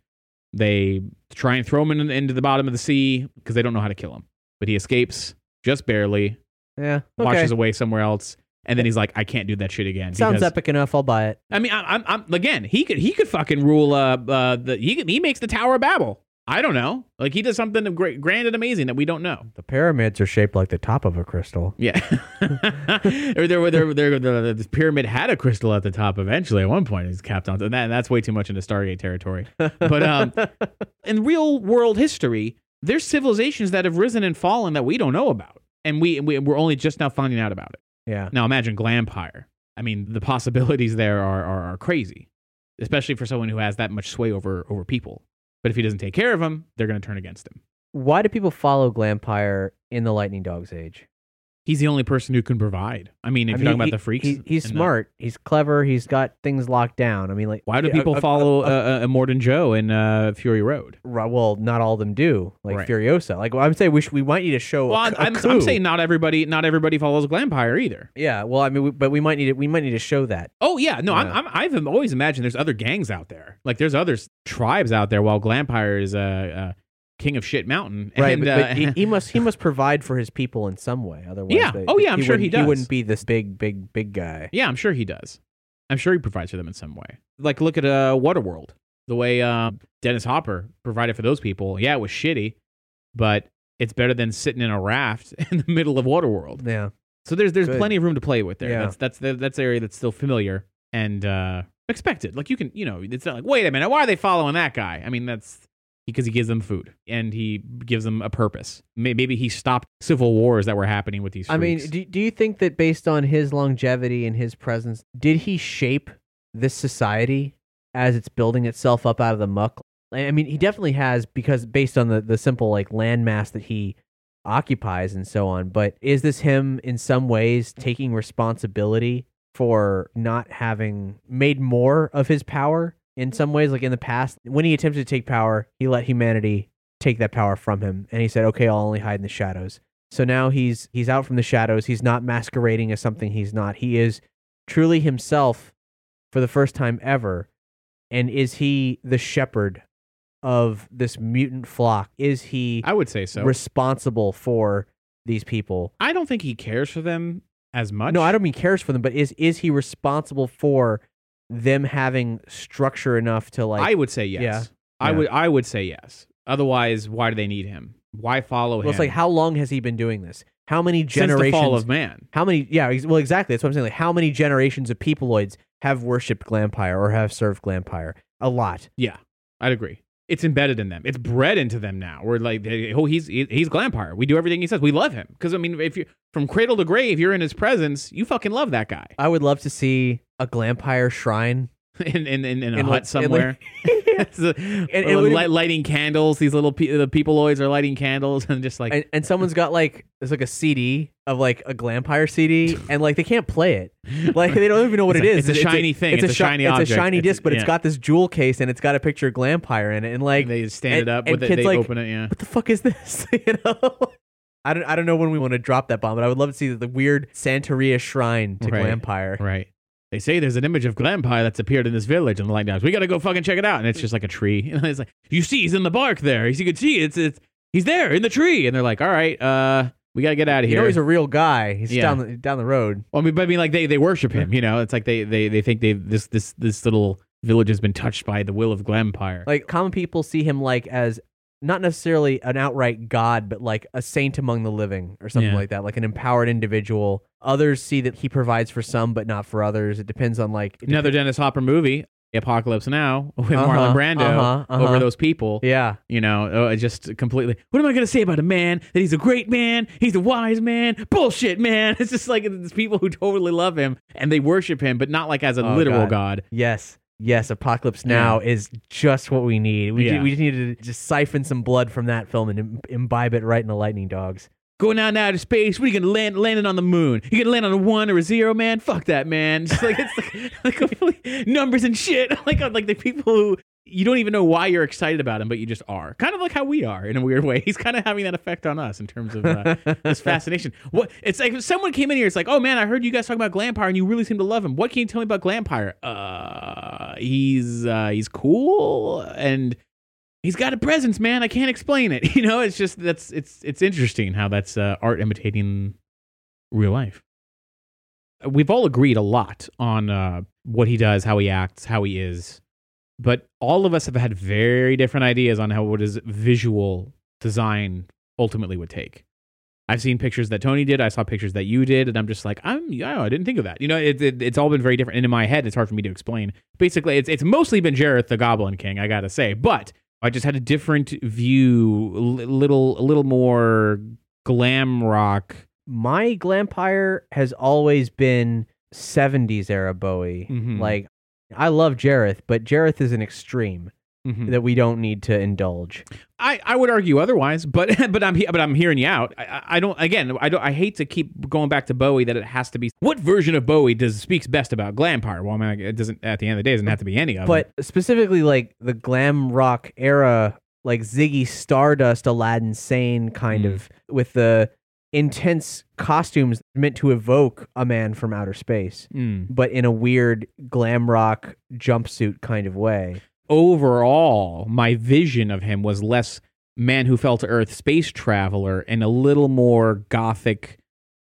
They try and throw him in, into the bottom of the sea because they don't know how to kill him. But he escapes just barely, Yeah. Okay. washes away somewhere else, and then he's like, "I can't do that shit again." Sounds because- epic enough. I'll buy it. I mean, I, I'm, I'm again. He could, he could fucking rule. Uh, uh, the he he makes the Tower of Babel. I don't know. Like he does something great, grand and amazing that we don't know. The pyramids are shaped like the top of a crystal. Yeah, or there were there, there, the, the pyramid had a crystal at the top. Eventually, at one point, it's capped on. And that, that's way too much into Stargate territory. But um, in real world history, there's civilizations that have risen and fallen that we don't know about, and we, we we're only just now finding out about it. Yeah. Now imagine Glampire. I mean, the possibilities there are, are, are crazy, especially for someone who has that much sway over over people. But if he doesn't take care of them, they're going to turn against him. Why do people follow Glampire in the Lightning Dogs age? He's the only person who can provide. I mean, if I you're talking about the freaks, he- he's and the- smart. He's clever. He's got things locked down. I mean, like why do people a- follow uh, uh, Immortan Joe in uh, Fury Road? Right, well, not all of them do, like Right. Furiosa. Like well, I'm saying, we should, we might need to show. Well, I'm, I'm, saying not everybody, not everybody follows Glampire either. yeah. Well, I mean, we, but we might need to, we might need to show that. Oh yeah, no, Yeah. I'm, I'm, I've always imagined there's other gangs out there. Like there's other tribes out there, while Glampire is uh, uh, king of shit mountain. Right, and, but, uh, but he, he must he must provide for his people in some way. Otherwise, Yeah. they- Oh, yeah, I'm sure he wouldn't- does. He wouldn't be this big, big, big guy. Yeah, I'm sure he does. I'm sure he provides for them in some way. Like, look at uh, Waterworld. The way uh, Dennis Hopper provided for those people. Yeah, it was shitty, but it's better than sitting in a raft in the middle of Waterworld. Yeah. So there's there's Good. plenty of room to play with there. Yeah. That's that's the, that's the area that's still familiar and uh, expected. Like you can, you know, it's not like wait a minute, why are they following that guy? I mean, that's because he gives them food and he gives them a purpose. Maybe he stopped civil wars that were happening with these. I mean, do, do you think that based on his longevity and his presence, did he shape this society as it's building itself up out of the muck? I I mean, he definitely has because based on the, the simple like landmass that he occupies and so on. But is this him in some ways taking responsibility for not having made more of his power in some ways? Like in the past, when he attempted to take power, he let humanity take that power from him, and he said, "Okay, I'll only hide in the shadows." So now he's he's out from the shadows. He's not masquerading as something he's not. He is truly himself for the first time ever. And is he the shepherd of this mutant flock? Is he I would say so. responsible for these people? I don't think he cares for them as much. No, I don't mean cares for them, but is is he responsible for them having structure enough to like I would say yes. Yeah. I Yeah. would. I would say yes. Otherwise, why do they need him? Why follow well, him? it's like how long has he been doing this? How many generations? Since the fall of man. How many? Yeah, well, exactly. That's what I'm saying. Like, how many generations of peopleoids have worshipped Glampire or have served Glampire? A lot. Yeah, I'd agree. It's embedded in them. It's bred into them now. We're like, oh, he's he's Glampire. We do everything he says. We love him because I mean, if you from cradle to grave, you're in his presence. You fucking love that guy. I would love to see a Glampire shrine. in in, in, in a In hut like- somewhere. like- It's a- it uh, light, lighting candles. These little pe- the peopleoids are lighting candles and just like and, and someone's got like there's like a CD of like a Glampire CD, and like they can't play it. Like they don't even know what It's it a- is. it's a shiny thing. It's a shi- shiny It's object. a shiny disc, but yeah. it's got this jewel case and it's got a picture of Glampire in it. And like they stand and- it up and with it. kids They like, open it. Yeah. what the fuck is this? you know. I don't, I don't know when we want to drop that bomb, but I would love to see the weird Santeria shrine to Right. Glampire. Right. They say there's an image of Glampire that's appeared in this village, and the light down. We got to go fucking check it out. And it's just like a tree. And it's like you see, he's in the bark there. As you can see, it's it's he's there in the tree. And they're like, all right, uh, we got to get out of here. You know he's a real guy. He's Yeah. down the, down the road. well, I mean, but I mean, like they, they worship him. You know, it's like they they, they think they this this this little village has been touched by the will of Glampire. Like common people see him like as not necessarily an outright god, but like a saint among the living or something Yeah. like that, like an empowered individual. Others see that he provides for some, but not for others. It depends on like it Another Dennis Hopper movie, Apocalypse Now, with Marlon Uh-huh, Brando uh-huh, uh-huh. over those people. Yeah. You know, oh, it just completely. What am I going to say about a man that he's a great man? He's a wise man. Bullshit, man. It's just like it's people who totally love him and they worship him, but not like as a Oh, literal God. god. Yes. Yes, Apocalypse Now is just what we need. We, Yeah. we just need to just siphon some blood from that film and im- imbibe it right in the Lightning Dogs. Going out into space. What are you gonna land landing on the moon? You gonna land on a one or a zero, man? Fuck that, man. Just like it's like, like complete numbers and shit. Like like the people who you don't even know why you're excited about him, but you just are. Kind of like how we are in a weird way. He's kind of having that effect on us in terms of uh, this fascination. What it's like if someone came in here, it's like, oh man, I heard you guys talking about Glampire and you really seem to love him. What can you tell me about Glampire? Uh, he's uh, he's cool and he's got a presence, man. I can't explain it. You know, it's just that's it's it's interesting how that's uh, art imitating real life. We've all agreed a lot on uh, what he does, how he acts, how he is, but all of us have had very different ideas on how what is visual design ultimately would take. I've seen pictures that Tony did. I saw pictures that you did, and I'm just like, I'm yeah, I didn't think of that. You know, it, it, it's all been very different. And in my head, it's hard for me to explain. Basically, it's it's mostly been Jareth the Goblin King. I gotta say, but I just had a different view, a little a little more glam rock. My Glampire has always been 70s era Bowie. Mhm. Like, I love Jareth, but Jareth is an extreme Mhm. that we don't need to indulge. I, I would argue otherwise, but but I'm but I'm hearing you out. I- I, don't again. I don't. I hate to keep going back to Bowie that it has to be. What version of Bowie does speaks best about Glampire? Well, I mean, it doesn't. At the end of the day, it doesn't have to be any of them. But specifically, like the glam rock era, like Ziggy Stardust, Aladdin Sane kind Mm. of, with the intense costumes meant to evoke a man from outer space, Mm. but in a weird glam rock jumpsuit kind of way. overall, my vision of him was less man who fell to earth, space traveler, and a little more gothic.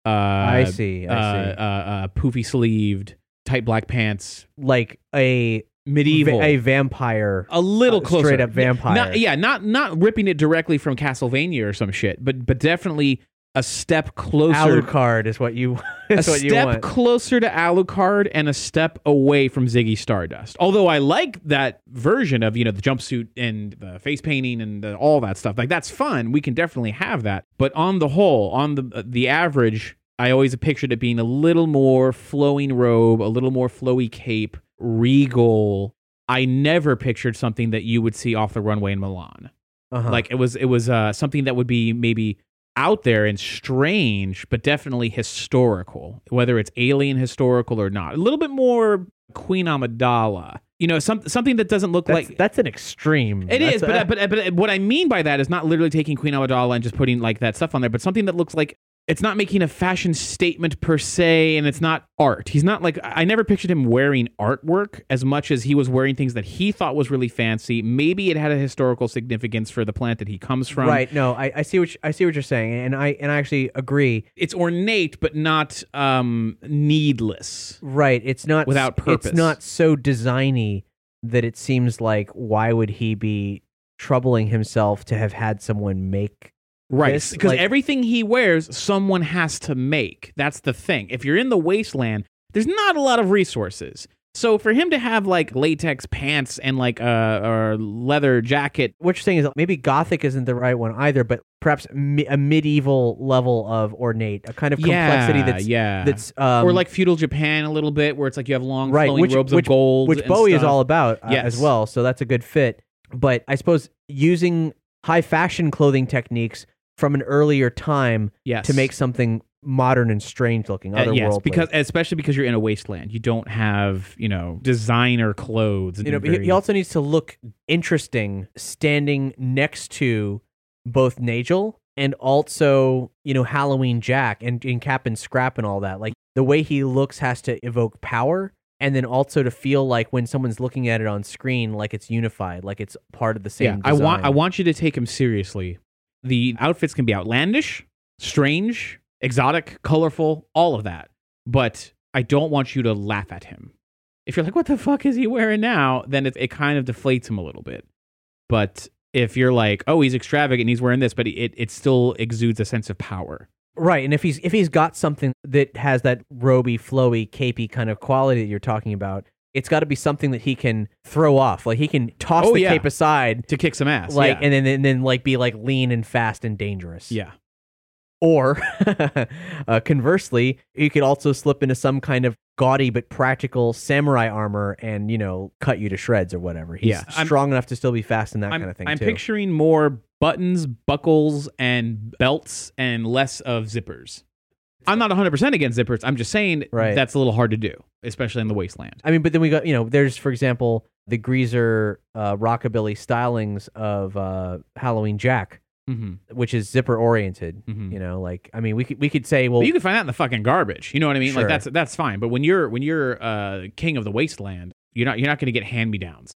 Uh, I see, I uh, see. Uh, uh, poofy sleeved, tight black pants, Like a medieval. a vampire. a little uh, closer, straight up vampire. Not, yeah, not not ripping it directly from Castlevania or some shit, but but definitely a step closer. Alucard is what you a is what you step want. closer to Alucard and a step away from Ziggy Stardust. Although I like that version of you know the jumpsuit and the face painting and the, all that stuff. Like that's fun. We can definitely have that. But on the whole, on the the average, I always pictured it being a little more flowing robe, a little more flowy cape, regal. I never pictured something that you would see off the runway in Milan. Uh-huh. Like it was it was uh, something that would be maybe out there and strange, but definitely historical, whether it's alien historical or not. A little bit more Queen Amidala. You know, some, something that doesn't look that's, like that's an extreme. it That's is, a- but, but but what I mean by that is not literally taking Queen Amidala and just putting like that stuff on there, but something that looks like it's not making a fashion statement per se, and it's not art. He's not like I never pictured him wearing artwork as much as he was wearing things that he thought was really fancy. Maybe it had a historical significance for the plant that he comes from. right. No, I, I see what you, I see what you're saying, and I and I actually agree. It's ornate, but not um, needless. Right. It's not Without purpose. It's not so designy that it seems like why would he be troubling himself to have had someone make Right, because Like- everything he wears, someone has to make. That's the thing. If you're in the wasteland, there's not a lot of resources. So for him to have like latex pants and like a or leather jacket, what you're saying is maybe gothic isn't the right one either, but perhaps mi- a medieval level of ornate, a kind of complexity yeah, that's yeah, that's um, or like feudal Japan a little bit, where it's like you have long right, flowing which, robes which, of gold, which Bowie is all about uh, Yes. as well. So that's a good fit. But I suppose using high fashion clothing techniques from an earlier time Yes, to make something modern and strange looking, Uh, otherworldly. yes, because especially because you're in a wasteland, you don't have you know designer clothes. you know, he, very- he also needs to look interesting standing next to both Nagel and also, you know, Halloween Jack and, and Cap and Scrap and all that. Like the way he looks has to evoke power and then also to feel like when someone's looking at it on screen, like it's unified, like it's part of the same yeah, I want. I want you to take him seriously. The outfits can be outlandish, strange, exotic, colorful, all of that. But I don't want you to laugh at him. If you're like, what the fuck is he wearing now? Then it, it kind of deflates him a little bit. But if you're like, oh, he's extravagant and he's wearing this, but it, it still exudes a sense of power. Right, and if he's if he's got something that has that roby, flowy, capey kind of quality that you're talking about, it's got to be something that he can throw off. Like he can toss Oh, the yeah. cape aside, To kick some ass. like yeah. and then and then like be like lean and fast and dangerous. yeah. Or uh, conversely, you could also slip into some kind of gaudy but practical samurai armor and you know cut you to shreds or whatever. He's Yeah, I'm- strong enough to still be fast and that I'm, kind of thing I'm too. picturing more buttons, buckles, and belts, and less of zippers. I'm not 100% against zippers. I'm just saying Right. that's a little hard to do, especially in the wasteland. I mean, but then we got you know, there's for example the greaser uh, rockabilly stylings of uh, Halloween Jack, hmm which is zipper oriented. Mhm. You know, like I mean, we could we could say, well, But you can find that in the fucking garbage. You know what I mean? Sure. Like that's that's fine. But when you're when you're uh, king of the wasteland, you're not you're not going to get hand me downs.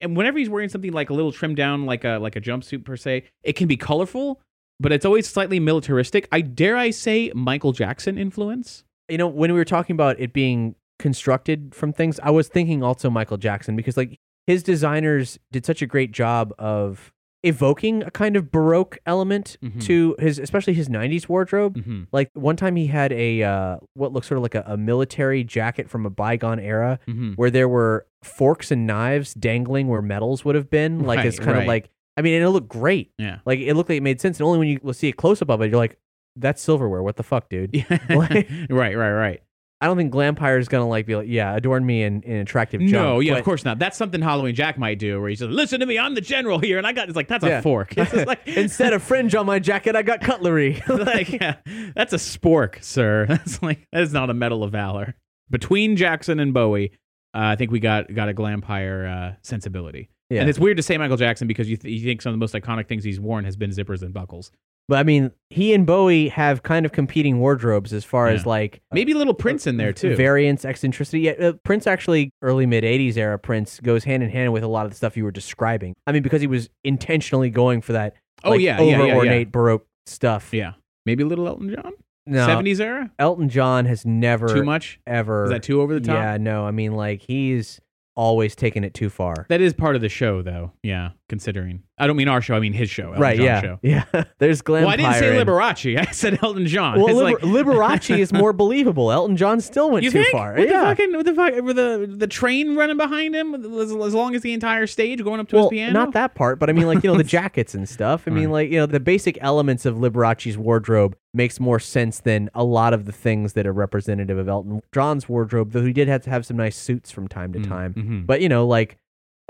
And whenever he's wearing something like a little trimmed down, like a like a jumpsuit per se, it can be colorful, but it's always slightly militaristic. I dare I say Michael Jackson influence. you know, when we were talking about it being constructed from things, I was thinking also Michael Jackson because like his designers did such a great job of evoking a kind of baroque element Mhm. to his, especially his '90s wardrobe. Mm-hmm. Like one time he had a uh, what looks sort of like a, a military jacket from a bygone era, Mm-hmm. where there were forks and knives dangling where medals would have been. Like it's Right, kind of like I mean, and it looked great. Yeah. Like it looked like it made sense, and only when you see a close up of it, you're like, "That's silverware. What the fuck, dude?" Like- right, right, right. I don't think Glampire is gonna like be like, "Yeah, adorn me in, in attractive junk." No, yeah, but- of course not. That's something Halloween Jack might do, where he's just listen to me, I'm the general here, and I got it's like that's Yeah. a fork. It's like Instead of fringe on my jacket, I got cutlery. like, yeah, that's a spork, sir. That's like that is not a medal of valor. Between Jackson and Bowie, uh, I think we got got a Glampire uh, sensibility. Yeah. And it's weird to say Michael Jackson because you, th- you think some of the most iconic things he's worn has been zippers and buckles. but I mean, he and Bowie have kind of competing wardrobes as far as like Maybe little Prince in there too. variance, eccentricity. Yeah, uh, Prince actually, early mid '80s era Prince goes hand in hand with a lot of the stuff you were describing. I mean, because he was intentionally going for that. Oh, like, yeah, yeah, over yeah, yeah. ornate baroque stuff. yeah, maybe a little Elton John. No, 70s era. Elton John has never Too much. ever. Is that too over the top? Yeah, no. I mean, like he's always taking it too far. That is part of the show, though. Yeah, considering. I don't mean our show. I mean his show. Elton right? John's Yeah, Show. yeah. There's Glenn. Well, I didn't say and- Liberace. I said Elton John. Well, Liber- like, Liberace is more believable. Elton John still went you too think? far. With yeah. the fucking, with the fuck, with the the train running behind him, as, as long as the entire stage going up to well, his piano. not that part, but I mean, like you know, the jackets and stuff. I mean, Right. like you know, the basic elements of Liberace's wardrobe makes more sense than a lot of the things that are representative of Elton John's wardrobe. Though he did have to have some nice suits from time to Mm, time. mhm. But you know, like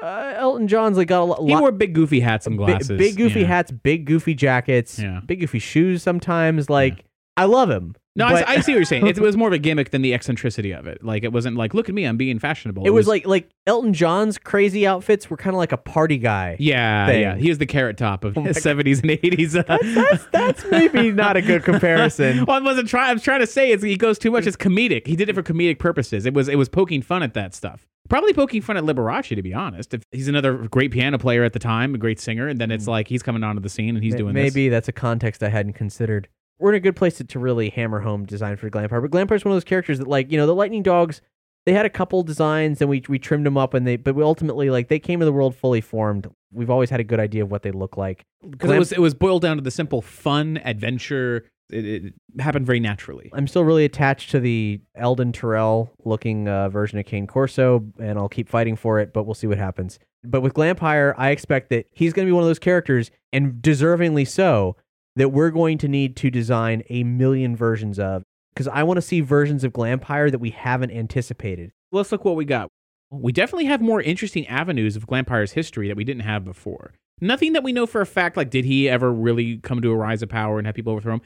uh, Elton John's like got a lo- He lot. wore big goofy hats and glasses. big goofy Yeah. hats, big goofy jackets, Yeah. big goofy shoes. Sometimes, like I love him. No, but- I, I see what you're saying. It was more of a gimmick than the eccentricity of it. Like it wasn't like, look at me, I'm being fashionable. It was like like Elton John's crazy outfits were kind of like a party guy. yeah, thing. yeah. He was the carrot top of Oh my his 70s and 80s. That's that's maybe not a good comparison. well, I wasn't trying. I was trying to say it's, he goes too much. It's comedic. He did it for comedic purposes. It was it was poking fun at that stuff. Probably poking fun at Liberace, to be honest. If he's another great piano player at the time, a great singer, and then it's mm. like he's coming onto the scene and he's doing this. maybe that's a context I hadn't considered. We're in a good place to, to really hammer home design for Glampire. But Glampire's one of those characters that, like, you know, the Lightning Dogs, they had a couple designs and we we trimmed them up, and they but we ultimately like they came to the world fully formed. We've always had a good idea of what they look like. because it was it was boiled down to the simple fun adventure. It, it happened very naturally. I'm still really attached to the Eldon Terrell looking uh, version of Kane Corso, and I'll keep fighting for it, but we'll see what happens. But with Glampire, I expect that he's going to be one of those characters, and deservingly so, that we're going to need to design a million versions of. Because I want to see versions of Glampire that we haven't anticipated. Let's look what we got. We definitely have more interesting avenues of Glampire's history that we didn't have before. Nothing that we know for a fact, like did he ever really come to a rise of power and have people overthrow him?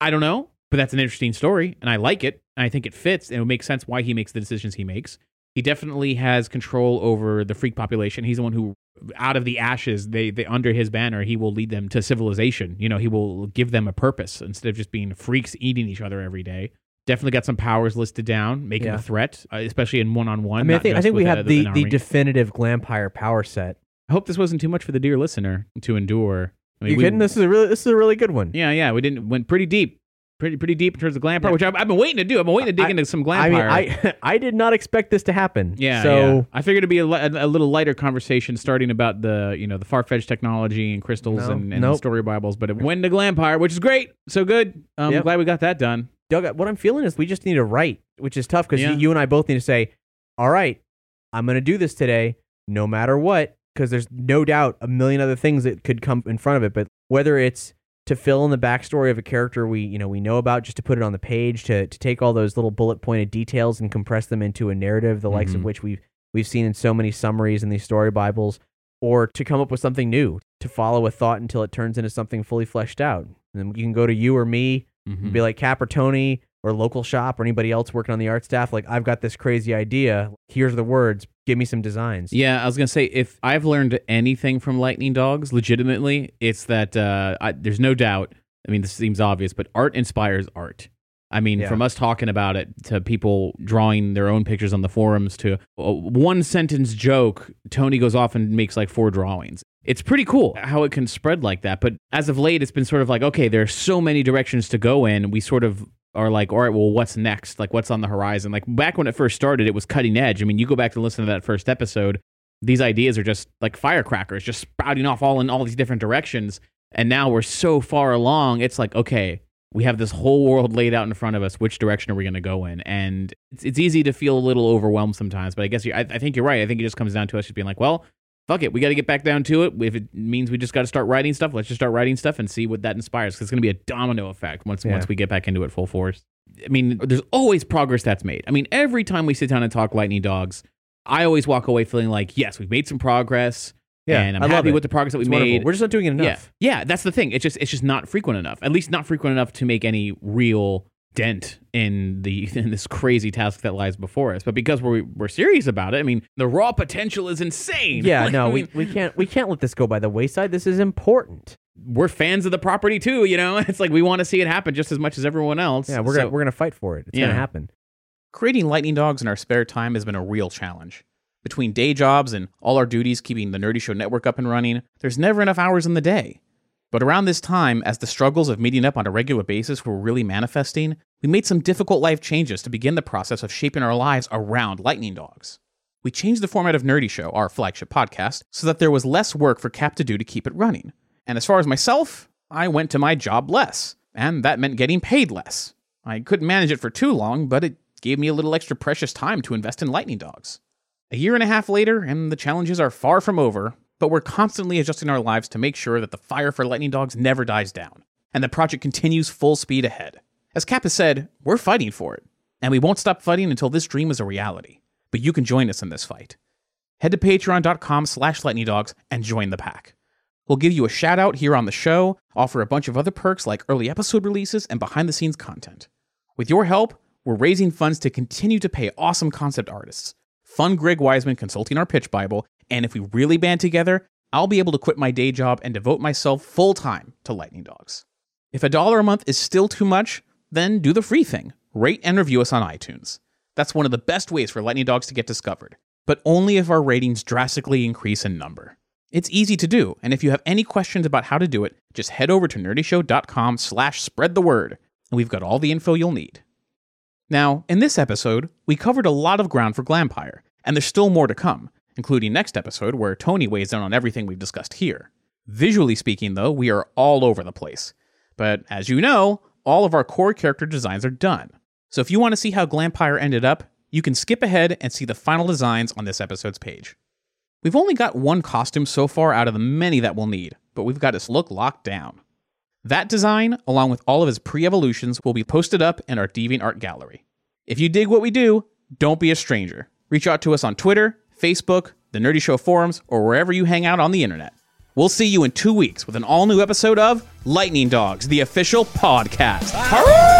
I don't know, but that's an interesting story, and I like it, and I think it fits, and it makes sense why he makes the decisions he makes. He definitely has control over the freak population. He's the one who, out of the ashes, they, they under his banner, he will lead them to civilization. You know, he will give them a purpose instead of just being freaks eating each other every day. Definitely got some powers listed down, making Yeah. a threat, uh, especially in one on one. I mean, I think I think we have the, the definitive Glampire power set. I hope this wasn't too much for the dear listener to endure. I mean, you we- kidding? This is a really this is a really good one. Yeah, yeah, we didn't went pretty deep. pretty pretty deep in terms of Glampire, which I've, I've been waiting to do. I've been waiting to dig I- into some Glampire. I mean, I I did not expect this to happen. Yeah, So yeah. I figured it'd be a, a little lighter conversation, starting about the you know the far fetched technology and crystals No, and, and nope. story bibles, but it went to Glampire, which is great, so good. I'm Yep. glad we got that done. Doug, what I'm feeling is we just need to write, which is tough because Yeah. you, and I both need to say, all right, I'm going to do this today, no matter what, because there's no doubt a million other things that could come in front of it. But whether it's to fill in the backstory of a character we you know we know about, just to put it on the page, to to take all those little bullet pointed details and compress them into a narrative, the likes of Mhm. which we've we've seen in so many summaries in these story bibles, or to come up with something new, to follow a thought until it turns into something fully fleshed out. And then you can go to you or me Mhm. be like Cap or Tony or local shop or anybody else working on the art staff. Like, I've got this crazy idea. Here's the words. Give me some designs. Yeah, I was gonna say if I've learned anything from Lightning Dogs, legitimately, it's that uh, I, there's no doubt. I mean, this seems obvious, but art inspires art. I mean, Yeah. from us talking about it to people drawing their own pictures on the forums to a one sentence joke, Tony goes off and makes like four drawings. It's pretty cool how it can spread like that. But as of late, it's been sort of like, okay, there are so many directions to go in. We sort of are like, all right, well, what's next? Like, what's on the horizon? Like, back when it first started, it was cutting edge. I mean, you go back to listen to that first episode, these ideas are just like firecrackers, just sprouting off all in all these different directions. And now we're so far along, it's like, okay, we have this whole world laid out in front of us. Which direction are we going to go in? And it's, it's easy to feel a little overwhelmed sometimes. But I guess you, I, I think you're right. I think it just comes down to us just being like, well, fuck it. We got to get back down to it. If it means we just got to start writing stuff, let's just start writing stuff and see what that inspires. Because it's going to be a domino effect once Yeah. once we get back into it full force. I mean, there's always progress that's made. I mean, every time we sit down and talk Lightning Dogs, I always walk away feeling like, yes, we've made some progress. Yeah, and I'm I happy with the progress that we It's wonderful. made. We're just not doing it enough. Yeah, yeah, that's the thing. It's just it's just not frequent enough. At least not frequent enough to make any real dent in the in this crazy task that lies before us. But because we're we're serious about it, I mean, the raw potential is insane. Yeah, Like, no, I we, we can't we can't let this go by the wayside. This is important. we're fans of the property too. You know, it's like we want to see it happen just as much as everyone else. Yeah, we're So- gonna we're gonna fight for it. It's Yeah. gonna happen. Creating lightning dogs in our spare time has been a real challenge. Between day jobs and all our duties keeping the Nerdy Show network up and running, there's never enough hours in the day. But around this time, as the struggles of meeting up on a regular basis were really manifesting, we made some difficult life changes to begin the process of shaping our lives around lightning dogs. We changed the format of Nerdy Show, our flagship podcast, so that there was less work for Cap to do to keep it running. And as far as myself, I went to my job less, and that meant getting paid less. I couldn't manage it for too long, but it gave me a little extra precious time to invest in lightning dogs. A year and a half later, and the challenges are far from over, but we're constantly adjusting our lives to make sure that the fire for lightning dogs never dies down, and the project continues full speed ahead. As Cap has said, we're fighting for it, and we won't stop fighting until this dream is a reality. But you can join us in this fight. Head to patreon.com slash lightningdogs and join the pack. We'll give you a shout out here on the show, offer a bunch of other perks like early episode releases and behind the scenes content. With your help, we're raising funds to continue to pay awesome concept artists, fund Greg Weisman consulting our pitch Bible, and if we really band together, I'll be able to quit my day job and devote myself full time to Lightning Dogs. If a dollar a month is still too much, then do the free thing rate and review us on iTunes. That's one of the best ways for Lightning Dogs to get discovered, but only if our ratings drastically increase in number. It's easy to do, and if you have any questions about how to do it, just head over to nerdyshow.com slash spread the word, and we've got all the info you'll need. Now, in this episode, we covered a lot of ground for Glampire, and there's still more to come, including next episode where Tony weighs in on everything we've discussed here. Visually speaking, though, we are all over the place. But as you know, all of our core character designs are done. So if you want to see how Glampire ended up, you can skip ahead and see the final designs on this episode's page. We've only got one costume so far out of the many that we'll need, but we've got his look locked down. That design, along with all of his pre evolutions, will be posted up in our DeviantArt gallery. If you dig what we do, don't be a stranger. Reach out to us on Twitter, Facebook, the Nerdy Show forums, or wherever you hang out on the internet. We'll see you in two weeks with an all new episode of Lightning Dogs, the official podcast.